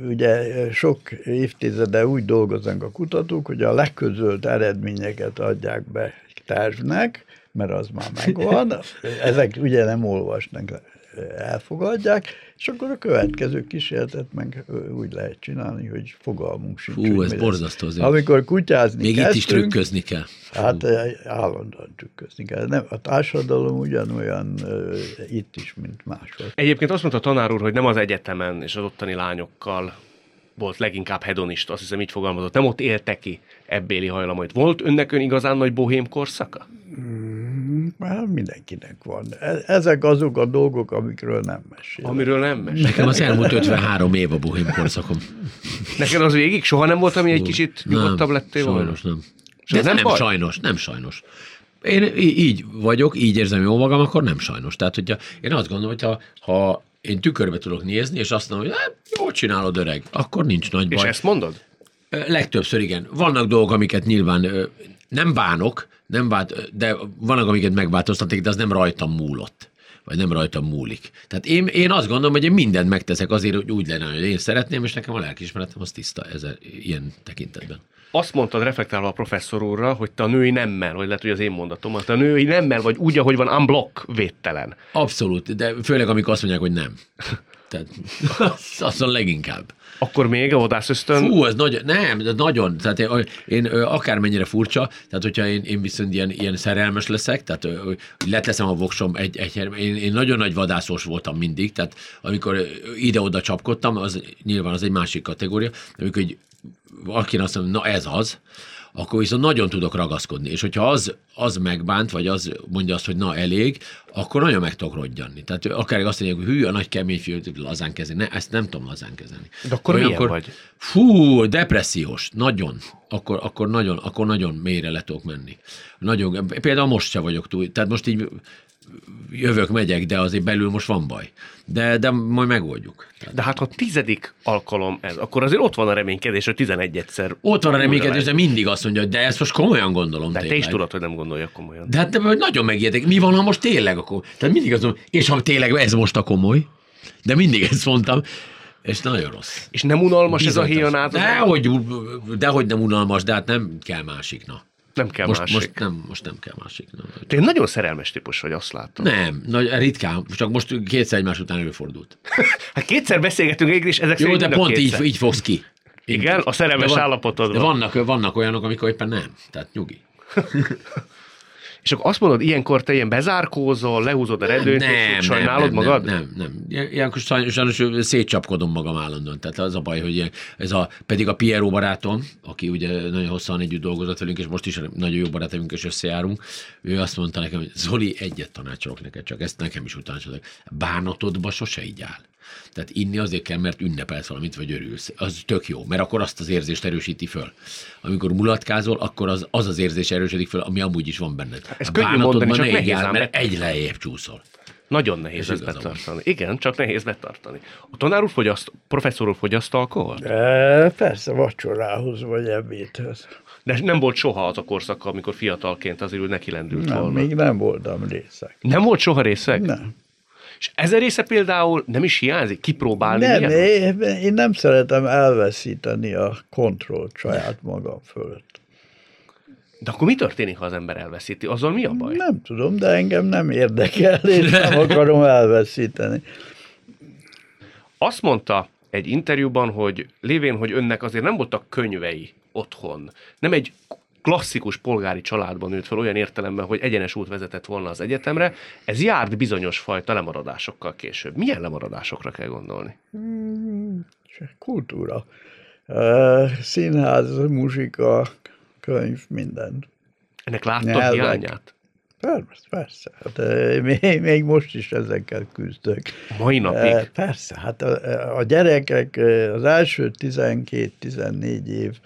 ugye sok évtizede úgy dolgoznak a kutatók, hogy a legközölt eredményeket adják be tervnek, mert az már megvan. Ezek ugye nem olvasnak, elfogadják, és akkor a következő kísérletet meg úgy lehet csinálni, hogy fogalmunk sincs. Fú, hogy ez borzasztó azért. Amikor kutyázni Még itt is kezdtünk, trükközni kell. Hát eh, állandóan trükközni kell. Nem, a társadalom ugyanolyan uh, itt is, mint máshol. Egyébként azt mondta a tanár úr, hogy nem az egyetemen és az ottani lányokkal volt leginkább hedonista, azt hiszem így fogalmazott. Nem ott élte ki ebbéli hajlamait. Volt önnek ön igazán nagy bohém korszaka? Már mindenkinek van. E- Ezek azok a dolgok, amikről nem mesél. Amiről nem mes. Nekem az elmúlt 53 év a bohém korszakom. Neked az végig? Soha nem volt, ami egy kicsit nyugodtabb lettél volna? Sajnos nem. És De ez nem, nem baj? sajnos, nem sajnos. Én így vagyok, így érzem jól magam, akkor nem sajnos. Tehát, hogyha én azt gondolom, hogy ha, ha én tükörbe tudok nézni, és azt mondom, hogy hát, jól csinálod öreg, akkor nincs nagy És baj. ezt mondod? Legtöbbször igen. Vannak dolgok, amiket nyilván nem bánok, nem bánt, de vannak, amiket megváltoztatik, de az nem rajtam múlott vagy nem rajtam múlik. Tehát én, én azt gondolom, hogy én mindent megteszek azért, hogy úgy lenne, hogy én szeretném, és nekem a lelkiismeretem az tiszta ezer, ilyen tekintetben. Azt mondtad reflektálva a professzor úrra, hogy te a női nemmel, vagy lehet, hogy az én mondatom, te a női nemmel vagy úgy, ahogy van unblock védtelen. Abszolút, de főleg amikor azt mondják, hogy nem. Tehát az, az a leginkább. Akkor még a ösztön... Fú, ez nagy, nem, de nagyon, tehát én, én akármennyire furcsa, tehát hogyha én, én viszont ilyen, ilyen szerelmes leszek, tehát leteszem a voksom egy, egy én, én nagyon nagy vadászós voltam mindig, tehát amikor ide-oda csapkodtam, az nyilván az egy másik kategória, amikor egy, valaki azt mondja, na ez az, akkor viszont nagyon tudok ragaszkodni. És hogyha az, az megbánt, vagy az mondja azt, hogy na elég, akkor nagyon meg tudok rodjanni. Tehát akár azt mondják, hogy hű, a nagy kemény fiú, lazán kezelni. Ne, ezt nem tudom lazán kezelni. De akkor milyen vagy? Fú, depressziós, nagyon. Akkor, akkor nagyon, akkor nagyon mélyre le tudok menni. Nagyon, például most se vagyok túl, tehát most így jövök, megyek, de azért belül most van baj. De, de majd megoldjuk. De hát ha tizedik alkalom ez, akkor azért ott van a reménykedés, hogy tizenegy egyszer. ott van a reménykedés, de mindig azt mondja, hogy de ezt most komolyan gondolom De te tényleg. is tudod, hogy nem gondolja komolyan. De hát de, nagyon megijedek. Mi van, ha most tényleg akkor? Tehát mindig azt mondom, és ha tényleg ez most a komoly, de mindig ezt mondtam, és nagyon rossz. És nem unalmas ez a híjonát? Dehogy, dehogy nem unalmas, de hát nem kell másik, na. Nem kell most, másik. most, nem, most nem kell másik. Nem. Te nagyon szerelmes típus vagy, azt látom. nem, nagy, ritkán, csak most kétszer egymás után előfordult. Hát kétszer beszélgetünk végül, és ezek Jó, de pont így, kétszer. így fogsz ki. Igen? A szerelmes van- állapotodban. De vannak, vannak olyanok, amikor éppen nem. Tehát nyugi. És akkor azt mondod, ilyenkor te ilyen bezárkózol, lehúzod a redőnyt, és sajnálod nem, magad? Nem, nem, nem. Ilyen- Ilyenkor sajnos, szétcsapkodom magam állandóan. Tehát az a baj, hogy ez a, pedig a Piero barátom, aki ugye nagyon hosszan együtt dolgozott velünk, és most is nagyon jó barátunk, és összejárunk, ő azt mondta nekem, hogy Zoli, egyet tanácsolok neked, csak ezt nekem is tanácsolok. Bánatodba sose így áll. Tehát inni azért kell, mert ünnepelsz valamit, vagy örülsz. Az tök jó, mert akkor azt az érzést erősíti föl. Amikor mulatkázol, akkor az az, az érzés erősödik föl, ami amúgy is van benned. Ez A könnyű mondani, csak nehéz áll, mert egy lejjebb csúszol. Nagyon nehéz ezt betartani. Igen, csak nehéz betartani. A tanár úr fogyaszt, professzor úr fogyaszt alkoholt? E, persze, vacsorához vagy ebédhez. De nem volt soha az a korszak, amikor fiatalként azért úgy neki lendült Nem, volna. még nem voltam részek. Nem volt soha részeg? Nem. És ezer része például nem is hiányzik? Kipróbálni Nem, én, én nem szeretem elveszíteni a kontrollt saját magam fölött. De akkor mi történik, ha az ember elveszíti? Azzal mi a baj? Nem tudom, de engem nem érdekel, és nem akarom elveszíteni. Azt mondta egy interjúban, hogy lévén, hogy önnek azért nem voltak könyvei otthon. Nem egy klasszikus polgári családban nőtt fel olyan értelemben, hogy egyenes út vezetett volna az egyetemre, ez járt bizonyos fajta lemaradásokkal később. Milyen lemaradásokra kell gondolni? Kultúra. E, Színház, muzsika, könyv, minden. Ennek látta Nyelvek. hiányát? Persze, persze. Hát, e, még, még most is ezekkel küzdök. Mai napig? E, Persze, hát a, a gyerekek az első 12-14 év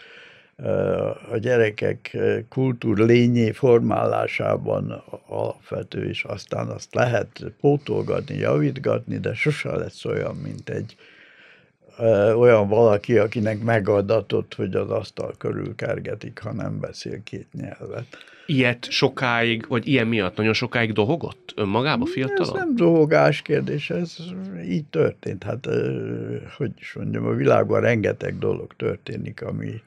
a gyerekek kultúr lényé formálásában alapvető, és aztán azt lehet pótolgatni, javítgatni, de sose lesz olyan, mint egy olyan valaki, akinek megadatott, hogy az asztal körül kergetik, ha nem beszél két nyelvet. Ilyet sokáig, vagy ilyen miatt nagyon sokáig dohogott önmagába fiatalon? Ez nem dohogás kérdés, ez így történt. Hát, hogy is mondjam, a világban rengeteg dolog történik, ami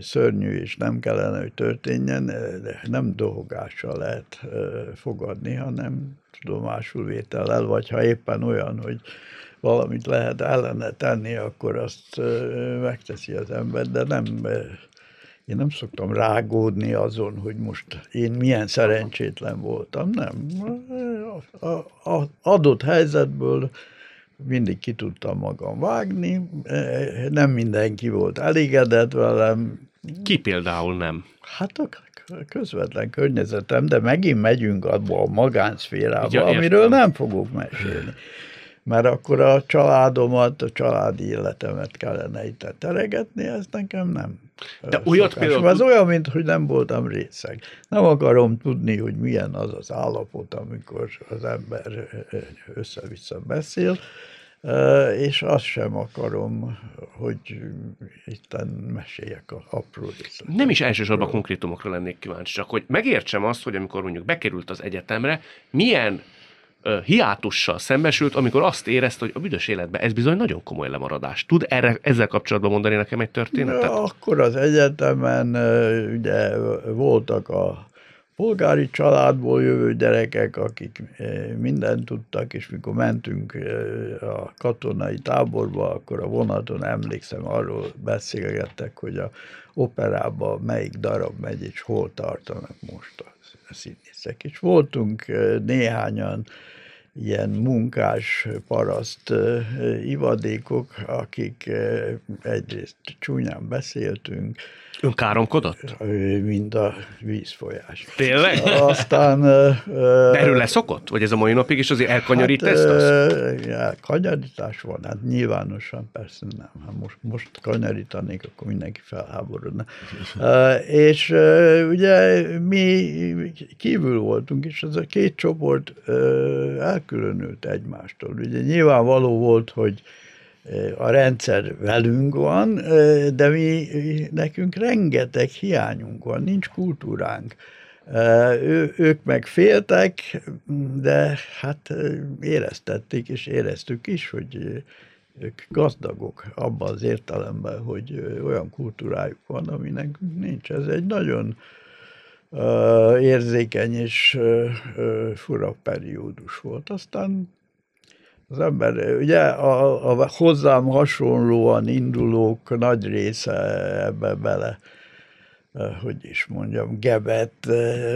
szörnyű, és nem kellene, hogy történjen, de nem dohogással lehet fogadni, hanem tudomásul vétellel, vagy ha éppen olyan, hogy valamit lehet ellene tenni, akkor azt megteszi az ember, de nem, én nem szoktam rágódni azon, hogy most én milyen szerencsétlen voltam, nem. A, a, adott helyzetből mindig ki tudtam magam vágni, nem mindenki volt elégedett velem. Ki például nem? Hát a közvetlen környezetem, de megint megyünk abba a magánszférába, ja, amiről nem fogok mesélni mert akkor a családomat, a családi életemet kellene itt teregetni, ez nekem nem. De olyat például... Ez olyan, mint hogy nem voltam részeg. Nem akarom tudni, hogy milyen az az állapot, amikor az ember össze-vissza beszél, és azt sem akarom, hogy itt meséljek a apró részletek. Nem is elsősorban konkrétumokra lennék kíváncsi, csak hogy megértsem azt, hogy amikor mondjuk bekerült az egyetemre, milyen hiátussal szembesült, amikor azt érezte, hogy a büdös életben ez bizony nagyon komoly lemaradás. Tud erre, ezzel kapcsolatban mondani nekem egy történetet? Ja, akkor az egyetemen ugye voltak a polgári családból jövő gyerekek, akik mindent tudtak, és mikor mentünk a katonai táborba, akkor a vonaton emlékszem, arról beszélgettek, hogy a operában melyik darab megy, és hol tartanak most a színészek. És voltunk néhányan ilyen munkás paraszt ivadékok, akik egyrészt csúnyán beszéltünk, Ön káromkodott? Mint a vízfolyás. Tényleg? Aztán... De erről leszokott? Vagy ez a mai napig is azért elkanyarít hát, ezt? Azt? Van, hát nyilvánosan persze nem. Ha most, most kanyarítanék, akkor mindenki felháborodna. és ugye mi kívül voltunk, és ez a két csoport elkülönült egymástól. Ugye nyilvánvaló volt, hogy a rendszer velünk van, de mi, nekünk rengeteg hiányunk van, nincs kultúránk. Ő, ők meg féltek, de hát éreztették, és éreztük is, hogy ők gazdagok abban az értelemben, hogy olyan kultúrájuk van, aminek nincs. Ez egy nagyon érzékeny és fura periódus volt. Aztán az ember, ugye a, a hozzám hasonlóan indulók nagy része ebbe bele, hogy is mondjam, gebet,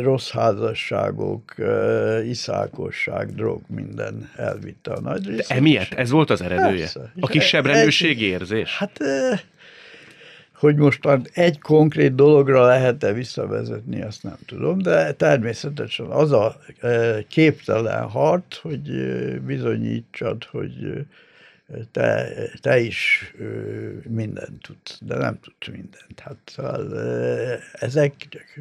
rossz házasságok, iszákosság, drog, minden elvitte a nagy részt. De emiatt ez volt az eredője? Persze. A kisebb rendőrségi érzés? Hát hogy most egy konkrét dologra lehet-e visszavezetni, azt nem tudom, de természetesen az a képtelen harc, hogy bizonyítsad, hogy te, te is mindent tudsz, de nem tudsz mindent. Hát szóval ezek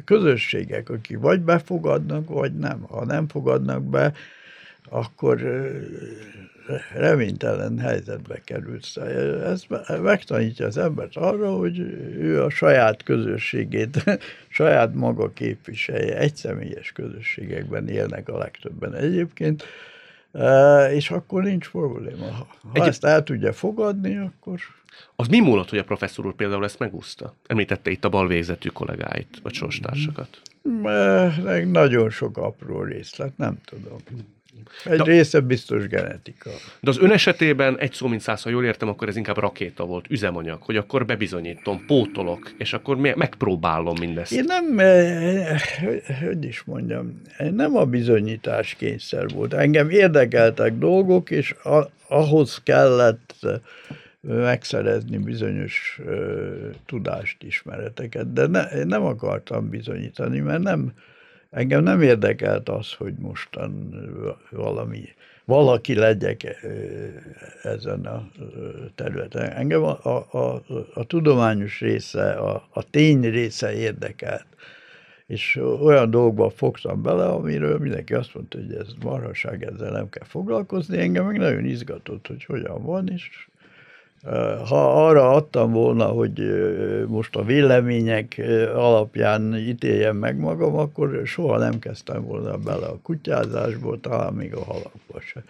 közösségek, akik vagy befogadnak, vagy nem. Ha nem fogadnak be, akkor reménytelen helyzetbe került. Ez megtanítja az embert arra, hogy ő a saját közösségét, saját maga képviselje. Egyszemélyes közösségekben élnek a legtöbben egyébként, és akkor nincs probléma. Ha Egy... ezt el tudja fogadni, akkor... Az mi múlott, hogy a professzor úr például ezt megúszta? Említette itt a balvégzetű kollégáit, vagy sorstársakat? Nagyon sok apró részlet, nem tudom. Egy de, része biztos genetika. De az ön esetében egy szó mint száz, ha jól értem, akkor ez inkább rakéta volt, üzemanyag, hogy akkor bebizonyítom, pótolok, és akkor megpróbálom mindezt. Én nem, eh, hogy is mondjam, nem a bizonyítás kényszer volt. Engem érdekeltek dolgok, és ahhoz kellett eh, megszerezni bizonyos uh, tudást, ismereteket, de ne, én nem akartam bizonyítani, mert nem, Engem nem érdekelt az, hogy mostan valami valaki legyek ezen a területen. Engem a, a, a, a tudományos része, a, a tény része érdekelt. És olyan dolgokba fogtam bele, amiről mindenki azt mondta, hogy ez marhaság, ezzel nem kell foglalkozni. Engem meg nagyon izgatott, hogy hogyan van, és ha arra adtam volna, hogy most a vélemények alapján ítéljem meg magam, akkor soha nem kezdtem volna bele a kutyázásból, talán még a halakba se.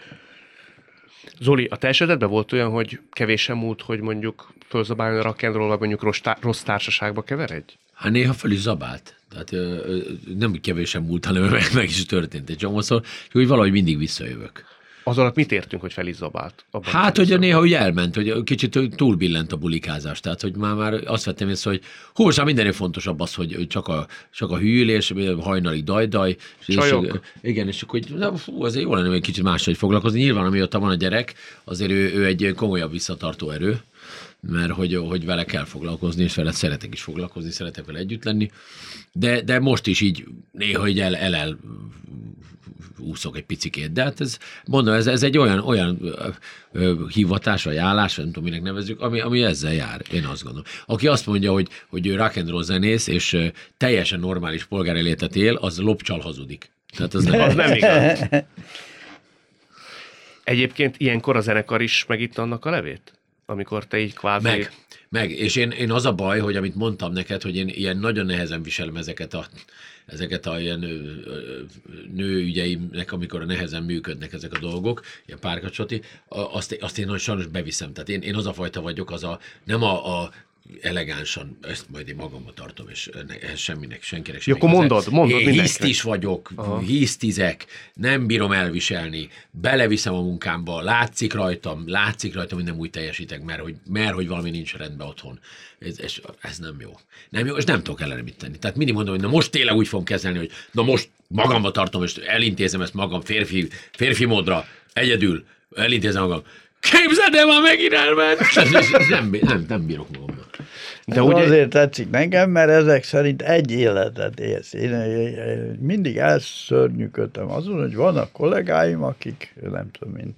Zoli, a te esetedben volt olyan, hogy kevésen múlt, hogy mondjuk fölzabáljon a rakendról, vagy mondjuk rossz, tá- rossz társaságba keveredj? Hát néha föl is zabált. Tehát ö, nem kevésen múlt, hanem meg, meg is történt egy csomószor, hogy valahogy mindig visszajövök. Az alatt mit értünk, hogy felizabált? Hát, hogy néha úgy elment, hogy kicsit túlbillent a bulikázás. Tehát, hogy már, már azt vettem észre, hogy hú, most mindennél fontosabb az, hogy csak a, csak a hűlés, hajnali dajdaj. És Csajok. igen, és akkor na, fú, azért jó lenne egy kicsit máshogy foglalkozni. Nyilván, amióta van a gyerek, azért ő, ő egy komolyabb visszatartó erő mert hogy, hogy vele kell foglalkozni, és vele szeretek is foglalkozni, szeretek vele együtt lenni. De, de most is így néha így el, el, el úszok egy picikét. De hát ez, mondom, ez, ez egy olyan, olyan ö, ö, hivatás, vagy állás, nem tudom, minek nevezzük, ami, ami ezzel jár, én azt gondolom. Aki azt mondja, hogy, hogy ő rock and roll zenész, és teljesen normális polgáréletet él, az lopcsal hazudik. Tehát az nem, Az nem igaz. Egyébként ilyenkor a zenekar is megitta annak a levét? Amikor te így kvázi... Meg, meg. És én, én az a baj, hogy amit mondtam neked, hogy én ilyen nagyon nehezen viselem ezeket a, ezeket a ilyen nőügyeimnek, amikor nehezen működnek ezek a dolgok, ilyen párkacsoti, azt, azt én nagyon sajnos beviszem. Tehát én, én az a fajta vagyok, az a, nem a, a elegánsan, ezt majd én magamban tartom, és ehhez semminek, senkinek sem akkor mondod, mondod Én mindenkinek. hisztis vagyok, hisztizek, nem bírom elviselni, beleviszem a munkámba, látszik rajtam, látszik rajtam, hogy nem úgy teljesítek, mert hogy, mert hogy valami nincs rendben otthon. Ez, ez, ez nem jó. Nem jó, és nem tudok ellene mit tenni. Tehát mindig mondom, hogy na most tényleg úgy fogom kezelni, hogy na most magamba tartom, és elintézem ezt magam férfi, férfi módra, egyedül, elintézem magam. Képzeld el, már megint elment! Ez- ez- ez Nem, nem, nem bírok magamban. De ugye... azért tetszik nekem, mert ezek szerint egy életet élsz. Én én mindig elszörnyűködtem azon, hogy vannak kollégáim, akik, nem tudom én,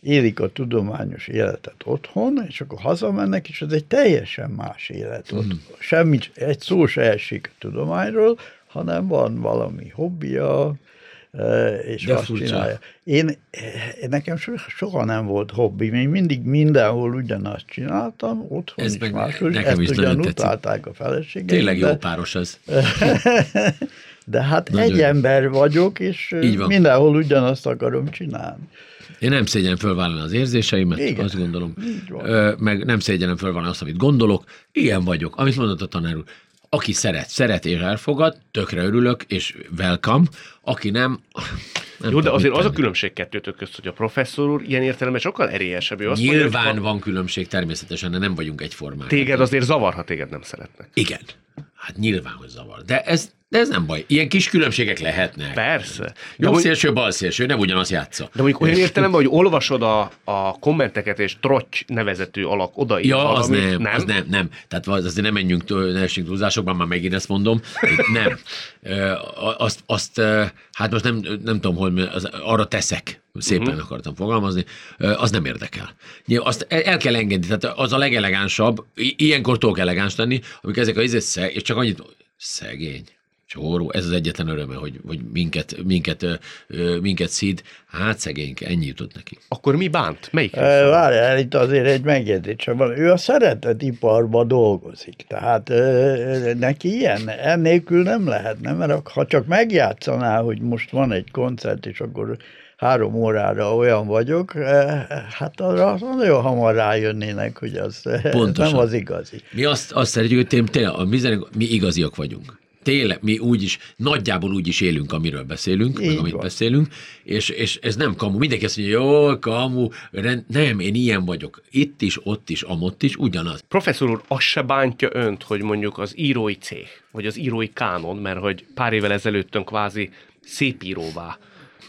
élik a tudományos életet otthon, és akkor hazamennek, és ez egy teljesen más élet. Ott semmi, egy szó se esik a tudományról, hanem van valami hobbija, és De azt furcsa. csinálja. Én, eh, nekem so- soha nem volt hobbi, én mindig mindenhol ugyanazt csináltam, otthon Ez is máshol, nekem ezt is nagyon ugyan tetszik. utálták a feleségeim. Tényleg jó páros ez. de hát Nagyon egy jó. ember vagyok, és Így van. mindenhol ugyanazt akarom csinálni. Én nem szégyenem fölvállalni az érzéseimet, Igen. Azt gondolom. Ö, meg nem szégyenem fölvállalni azt, amit gondolok. Ilyen vagyok. Amit mondott a tanár úr. Aki szeret, szeret és elfogad, tökre örülök, és welcome. Aki nem, nem Jó, de azért az a különbség kettőtök közt, hogy a professzor úr ilyen értelemben sokkal erélyesebb. Ő azt mondja, Nyilván hogy ha van különbség természetesen, de nem vagyunk egyformák. Téged azért zavar, ha téged nem szeretnek. Igen. Hát nyilván, hogy zavar. De ez, de ez nem baj. Ilyen kis különbségek lehetnek. Persze. De Jobb mondjuk, szélső, bal szélső, nem ugyanaz játsza. de mondjuk olyan értelemben, hogy olvasod a, a kommenteket, és trotty nevezetű alak odaír Ja, az nem, nem, az nem, nem. Tehát az- azért nem menjünk, túl- ne essünk túlzásokban, már megint ezt mondom. Nem. Azt, azt hát most nem, nem tudom, hogy az, arra teszek, szépen uh-huh. akartam fogalmazni, az nem érdekel. Azt el el kell engedni, tehát az a legelegánsabb, ilyenkor tudok elegáns lenni, amikor ezek a izé, és csak annyit, szegény. Csóró, ez az egyetlen öröme, hogy, hogy minket, minket, minket szíd. Hát szegényke, ennyi jutott neki. Akkor mi bánt? Melyik? Várjál, itt azért egy megjegyzésem van. Ő a szeretetiparban dolgozik, tehát eh, neki ilyen, ennélkül nem lehetne, mert ha csak megjátszaná, hogy most van egy koncert, és akkor három órára olyan vagyok, hát arra nagyon hamar rájönnének, hogy az Pontosan. nem az igazi. Mi azt, azt szeretjük, hogy tényleg, mi, mi igaziak vagyunk. Tényleg, mi úgy is, nagyjából úgy is élünk, amiről beszélünk, Így meg amit van. beszélünk, és, és ez nem kamu. Mindenki azt mondja, jó, kamu, rend, nem, én ilyen vagyok. Itt is, ott is, amott is, ugyanaz. Professzor úr, az se bántja önt, hogy mondjuk az írói cég, vagy az írói kánon, mert hogy pár évvel ezelőtt ön kvázi szépíróvá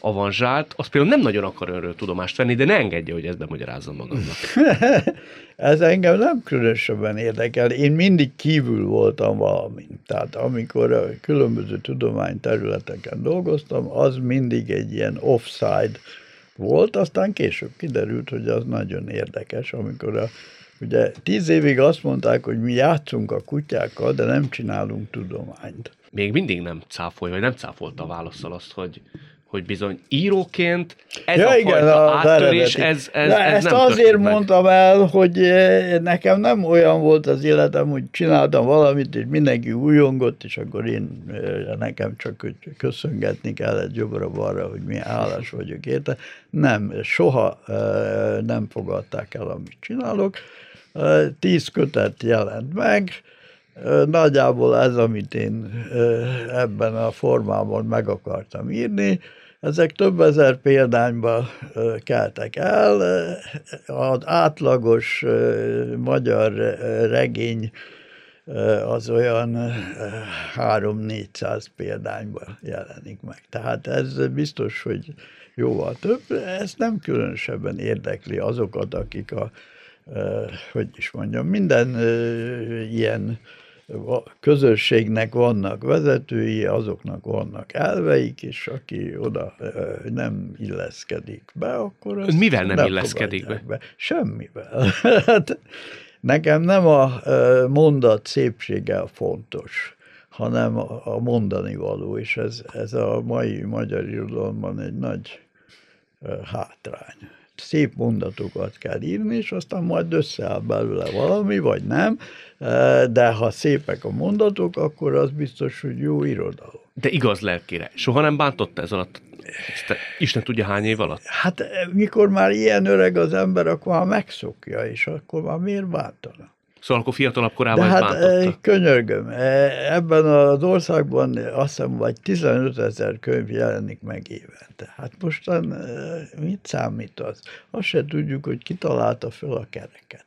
avanzsált, az például nem nagyon akar önről tudomást venni, de ne engedje, hogy ezt bemagyarázzam magamnak. Ez engem nem különösebben érdekel. Én mindig kívül voltam valamin. Tehát amikor a különböző tudományterületeken dolgoztam, az mindig egy ilyen offside volt, aztán később kiderült, hogy az nagyon érdekes, amikor a Ugye tíz évig azt mondták, hogy mi játszunk a kutyákkal, de nem csinálunk tudományt. Még mindig nem cáfolja, vagy nem cáfolta a válaszol azt, hogy hogy bizony íróként ez ja, a igen, fajta a áttörés, ez, ez, De ez ezt nem azért meg. mondtam el, hogy eh, nekem nem olyan volt az életem, hogy csináltam valamit, és mindenki újongott, és akkor én eh, nekem csak köszöngetni kellett jobbra-balra, hogy milyen állás vagyok érte. Nem, soha eh, nem fogadták el, amit csinálok. Tíz kötet jelent meg, Nagyjából ez, amit én ebben a formában meg akartam írni, ezek több ezer példányba keltek el. Az átlagos magyar regény az olyan 3-400 példányba jelenik meg. Tehát ez biztos, hogy jóval több. Ez nem különösebben érdekli azokat, akik a, hogy is mondjam, minden ilyen közösségnek vannak vezetői, azoknak vannak elveik, és aki oda nem illeszkedik be, akkor az Mivel nem, nem illeszkedik be? be? Semmivel. Hát nekem nem a mondat szépsége fontos, hanem a mondani való, és ez, ez a mai magyar irodalomban egy nagy hátrány szép mondatokat kell írni, és aztán majd összeáll belőle valami, vagy nem, de ha szépek a mondatok, akkor az biztos, hogy jó irodalom. De igaz lelkére. Soha nem bántott ez alatt? Ezt Isten tudja hány év alatt? Hát mikor már ilyen öreg az ember, akkor már megszokja, és akkor már miért bántana? Szóval akkor fiatalabb korában De hát bántotta. könyörgöm, e, ebben az országban azt hiszem, vagy 15 ezer könyv jelenik meg évente. Hát mostan e, mit számít az? Azt se tudjuk, hogy kitalálta föl a kereket.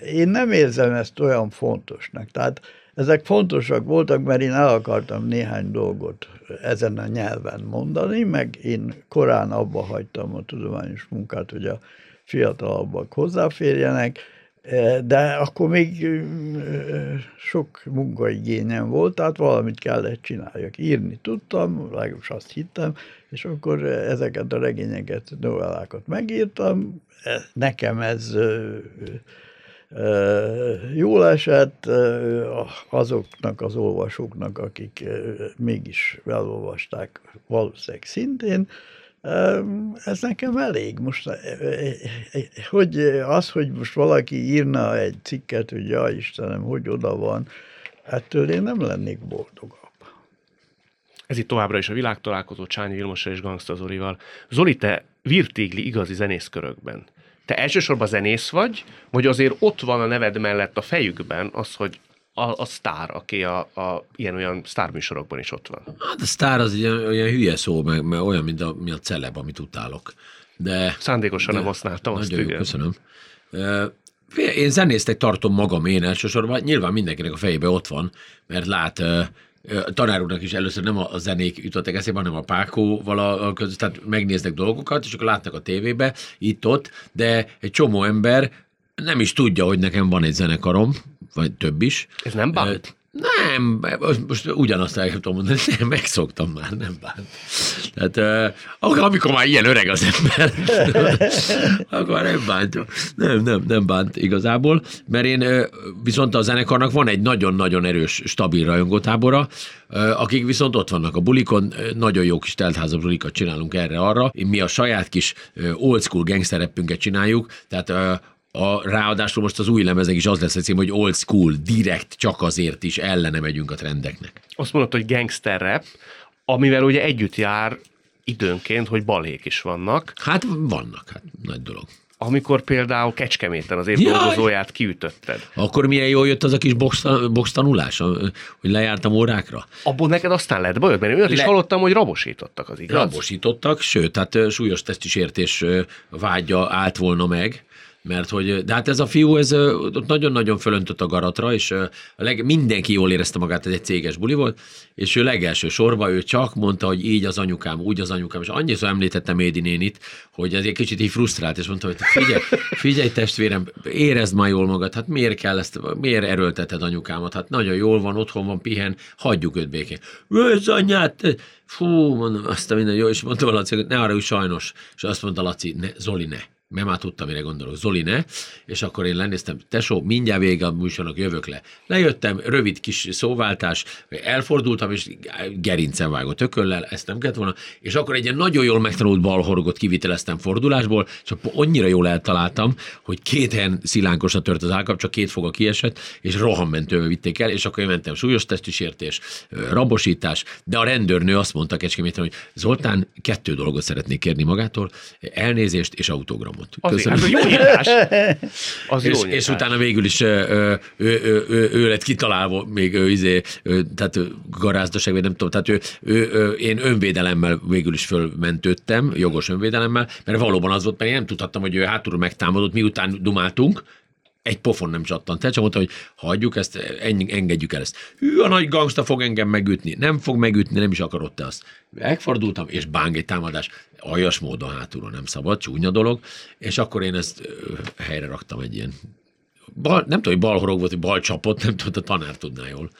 Én nem érzem ezt olyan fontosnak. Tehát ezek fontosak voltak, mert én el akartam néhány dolgot ezen a nyelven mondani, meg én korán abba hagytam a tudományos munkát, hogy a fiatalabbak hozzáférjenek, de akkor még sok munkaigényem volt, tehát valamit kellett csináljak. Írni tudtam, legalábbis azt hittem, és akkor ezeket a regényeket, novellákat megírtam. E, nekem ez jól esett azoknak az olvasóknak, akik mégis elolvasták valószínűleg szintén, ez nekem elég. Most, hogy az, hogy most valaki írna egy cikket, hogy ja Istenem, hogy oda van, ettől én nem lennék boldogabb. Ez itt továbbra is a világtalálkozó Csányi Vilmossal és Gangsta Zolival. Zoli, te virtégli igazi zenészkörökben. Te elsősorban zenész vagy, vagy azért ott van a neved mellett a fejükben az, hogy a, a sztár, aki a, a ilyen-olyan sztárműsorokban is ott van. Hát a sztár az ilyen, olyan hülye szó, meg, meg olyan, mint a, mint a celeb, amit utálok. De, Szándékosan de, nem használtam azt, jó, köszönöm. Én zenésztek tartom magam én elsősorban, nyilván mindenkinek a fejébe ott van, mert lát tanároknak is először nem a zenék jutottak eszébe, hanem a pákóval a között, tehát megnéznek dolgokat, és akkor látnak a tévébe, itt-ott, de egy csomó ember nem is tudja, hogy nekem van egy zenekarom, vagy több is. Ez nem bánt? Nem, most ugyanazt el tudom mondani, nem, megszoktam már, nem bánt. Tehát uh, amikor már ilyen öreg az ember, akkor nem bánt. Nem, nem, nem bánt igazából, mert én viszont a zenekarnak van egy nagyon-nagyon erős, stabil rajongótábora, akik viszont ott vannak a bulikon, nagyon jó kis teltháza bulikat csinálunk erre-arra. Mi a saját kis old school gangster csináljuk, tehát a, ráadásul most az új lemeznek is az lesz a cím, hogy old school, direkt, csak azért is ellene megyünk a trendeknek. Azt mondod, hogy gangster rap, amivel ugye együtt jár időnként, hogy balék is vannak. Hát vannak, hát nagy dolog. Amikor például Kecskeméten az év dolgozóját kiütötted. Akkor milyen jól jött az a kis box, box tanulás, hogy lejártam órákra? Abból neked aztán lett bajod, mert olyat Le... is hallottam, hogy rabosítottak az igaz? Rabosítottak, sőt, hát súlyos tesztisértés vágya állt volna meg, mert hogy, de hát ez a fiú, ez nagyon-nagyon fölöntött a garatra, és a leg, mindenki jól érezte magát, ez egy céges buli volt, és ő legelső sorba, ő csak mondta, hogy így az anyukám, úgy az anyukám, és annyiszor említette Médi nénit, hogy ez egy kicsit így frusztrált, és mondta, hogy figyelj, figyelj testvérem, érezd már jól magad, hát miért kell ezt, miért erőlteted anyukámat, hát nagyon jól van, otthon van, pihen, hagyjuk őt békén. Ez anyát, fú, mondom, azt a minden jó, és mondta Laci, hogy ne arra, hogy sajnos, és azt mondta Laci, ne, Zoli, ne, mert már tudtam, mire gondolok. Zoli ne, és akkor én lenéztem, tesó, mindjárt vége a műsornak, jövök le. Lejöttem, rövid kis szóváltás, elfordultam, és gerincen vágott tököllel, ezt nem kellett volna, és akkor egy nagyon jól megtanult balhorgot kiviteleztem fordulásból, csak annyira jól eltaláltam, hogy két helyen szilánkosra tört az állkap, csak két foga kiesett, és rohammentőbe vitték el, és akkor én mentem súlyos testisértés, rabosítás, de a rendőrnő azt mondta Kecskeméten, hogy Zoltán, kettő dolgot szeretnék kérni magától, elnézést és autogramot számot. Köszönöm. Az, az jó írás. Az és, jó és utána végül is ő, ő, ő, ő, ő lett kitalálva, még ő, izé, ő, tehát garázdaság, vagy nem tudom, tehát ő, ő, ő, én önvédelemmel végül is fölmentődtem, jogos önvédelemmel, mert valóban az volt, mert én nem tudhattam, hogy ő hátulról megtámadott, miután dumáltunk, egy pofon nem csattant el, csak mondta, hogy hagyjuk ezt, engedjük el ezt. Hű, a nagy gangsta fog engem megütni, nem fog megütni, nem is akarott te azt. Megfordultam, és báng egy támadás. Aljas módon hátulról nem szabad, csúnya dolog, és akkor én ezt helyre raktam egy ilyen bal, nem tudom, hogy balhorog volt, vagy bal csapott, nem tudom, a tanár tudná jól.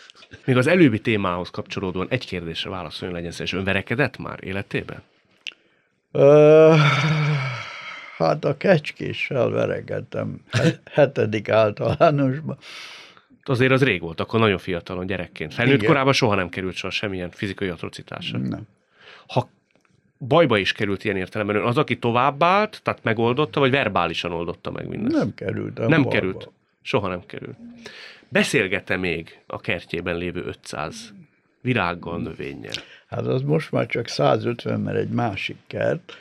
Még az előbbi témához kapcsolódóan egy kérdésre válaszoljon legyen szerint. Önverekedett már életében? Uh, Hát a kecskéssel veregettem hetedik általánosban. Azért az rég volt, akkor nagyon fiatalon, gyerekként. Felnőtt Igen. korában soha nem került soha semmilyen fizikai atrocitásra. Nem. Ha bajba is került ilyen értelemben, az, aki továbbált, tehát megoldotta, vagy verbálisan oldotta meg mindezt? Nem került. Nem bajba. került. Soha nem került. Beszélgette még a kertjében lévő 500 virággal, növényel? Hát az most már csak 150, mert egy másik kert,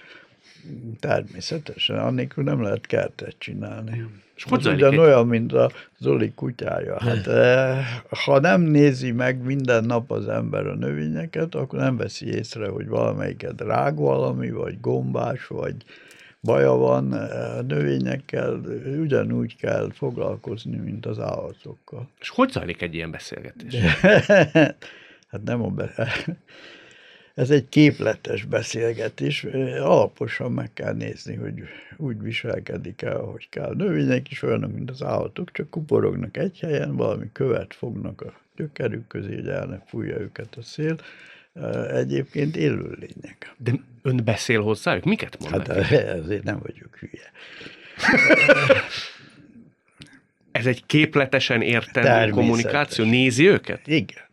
Természetesen, annélkül nem lehet kertet csinálni. És hogy ugyan egy... olyan, mint a Zoli kutyája. Hát, eh, ha nem nézi meg minden nap az ember a növényeket, akkor nem veszi észre, hogy valamelyiket rág valami, vagy gombás, vagy baja van eh, a növényekkel, ugyanúgy kell foglalkozni, mint az állatokkal. És hogy zajlik egy ilyen beszélgetés? hát nem a be... Ez egy képletes beszélgetés, alaposan meg kell nézni, hogy úgy viselkedik el, ahogy kell. Növények is olyanok, mint az állatok, csak kuporognak egy helyen, valami követ fognak a gyökerük közé, hogy el ne fújja őket a szél. Egyébként élőlények. De ön beszél hozzájuk? Miket mond Hát neki? ezért nem vagyok hülye. Ez egy képletesen értendő kommunikáció? Nézi őket? Igen.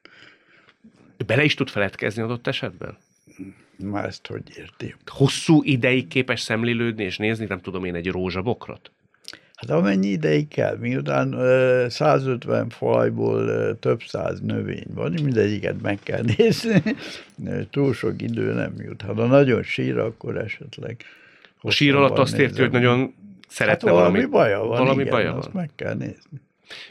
Bele is tud feledkezni adott esetben? Már ezt hogy érti? Hosszú ideig képes szemlélődni és nézni, nem tudom én, egy rózsabokrot? Hát amennyi ideig kell, miután 150 fajból több száz növény van, mindegyiket meg kell nézni, túl sok idő nem jut. Ha nagyon sír, akkor esetleg... A sír alatt azt érti, hogy nagyon szeretne hát valami, valami baja van, valami igen, baja van. meg kell nézni.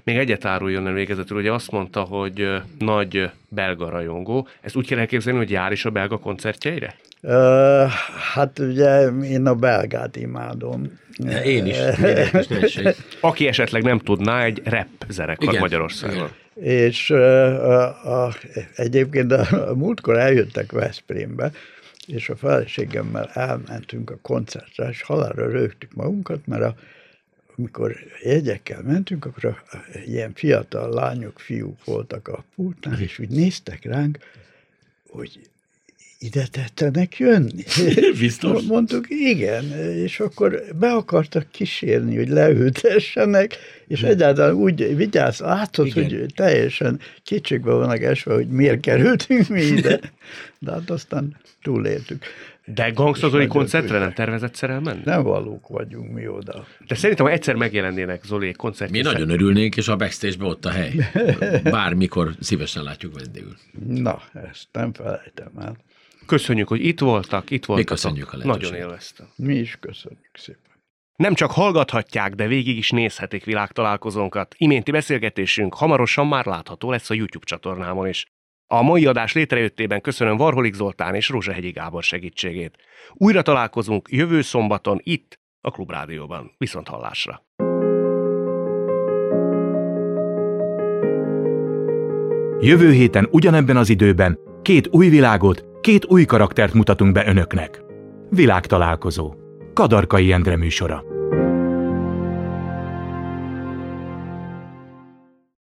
Még egyet áruljon el végezetül, ugye azt mondta, hogy nagy belga rajongó. Ezt úgy kell elképzelni, hogy jár is a belga koncertjeire? Uh, hát ugye én a belgát imádom. Én is. Én is Aki esetleg nem tudná, egy rap zenekar Igen. Magyarországon. És a, a, egyébként a, a múltkor eljöttek Veszprémbe, és a feleségemmel elmentünk a koncertre, és halálra rögtük magunkat, mert a amikor jegyekkel mentünk, akkor a, a, ilyen fiatal lányok, fiúk voltak a pultnál, és úgy néztek ránk, hogy ide tettenek jönni. Biztos? Mondtuk, igen, és akkor be akartak kísérni, hogy leültessenek, és hmm. egyáltalán úgy vigyázz, látod, igen. hogy teljesen kicsikbe vannak esve, hogy miért kerültünk mi ide, de hát aztán túléltük. De gangsta koncertre nem tervezett szerelmen? Nem valók vagyunk mi oda. De szerintem, ha egyszer megjelennének Zoli koncertre. Mi nagyon örülnénk, és a backstage ott a hely. Bármikor szívesen látjuk vendégül. Na, ezt nem felejtem el. Köszönjük, hogy itt voltak, itt voltak. Mi köszönjük a Nagyon élveztem. Mi is köszönjük szépen. Nem csak hallgathatják, de végig is nézhetik világtalálkozónkat. Iménti beszélgetésünk hamarosan már látható lesz a YouTube csatornámon is. A mai adás létrejöttében köszönöm Varholik Zoltán és Rózsahegyi Gábor segítségét. Újra találkozunk jövő szombaton itt, a Klubrádióban. Viszont hallásra! Jövő héten ugyanebben az időben két új világot, két új karaktert mutatunk be önöknek. Világtalálkozó. Kadarkai Endre műsora.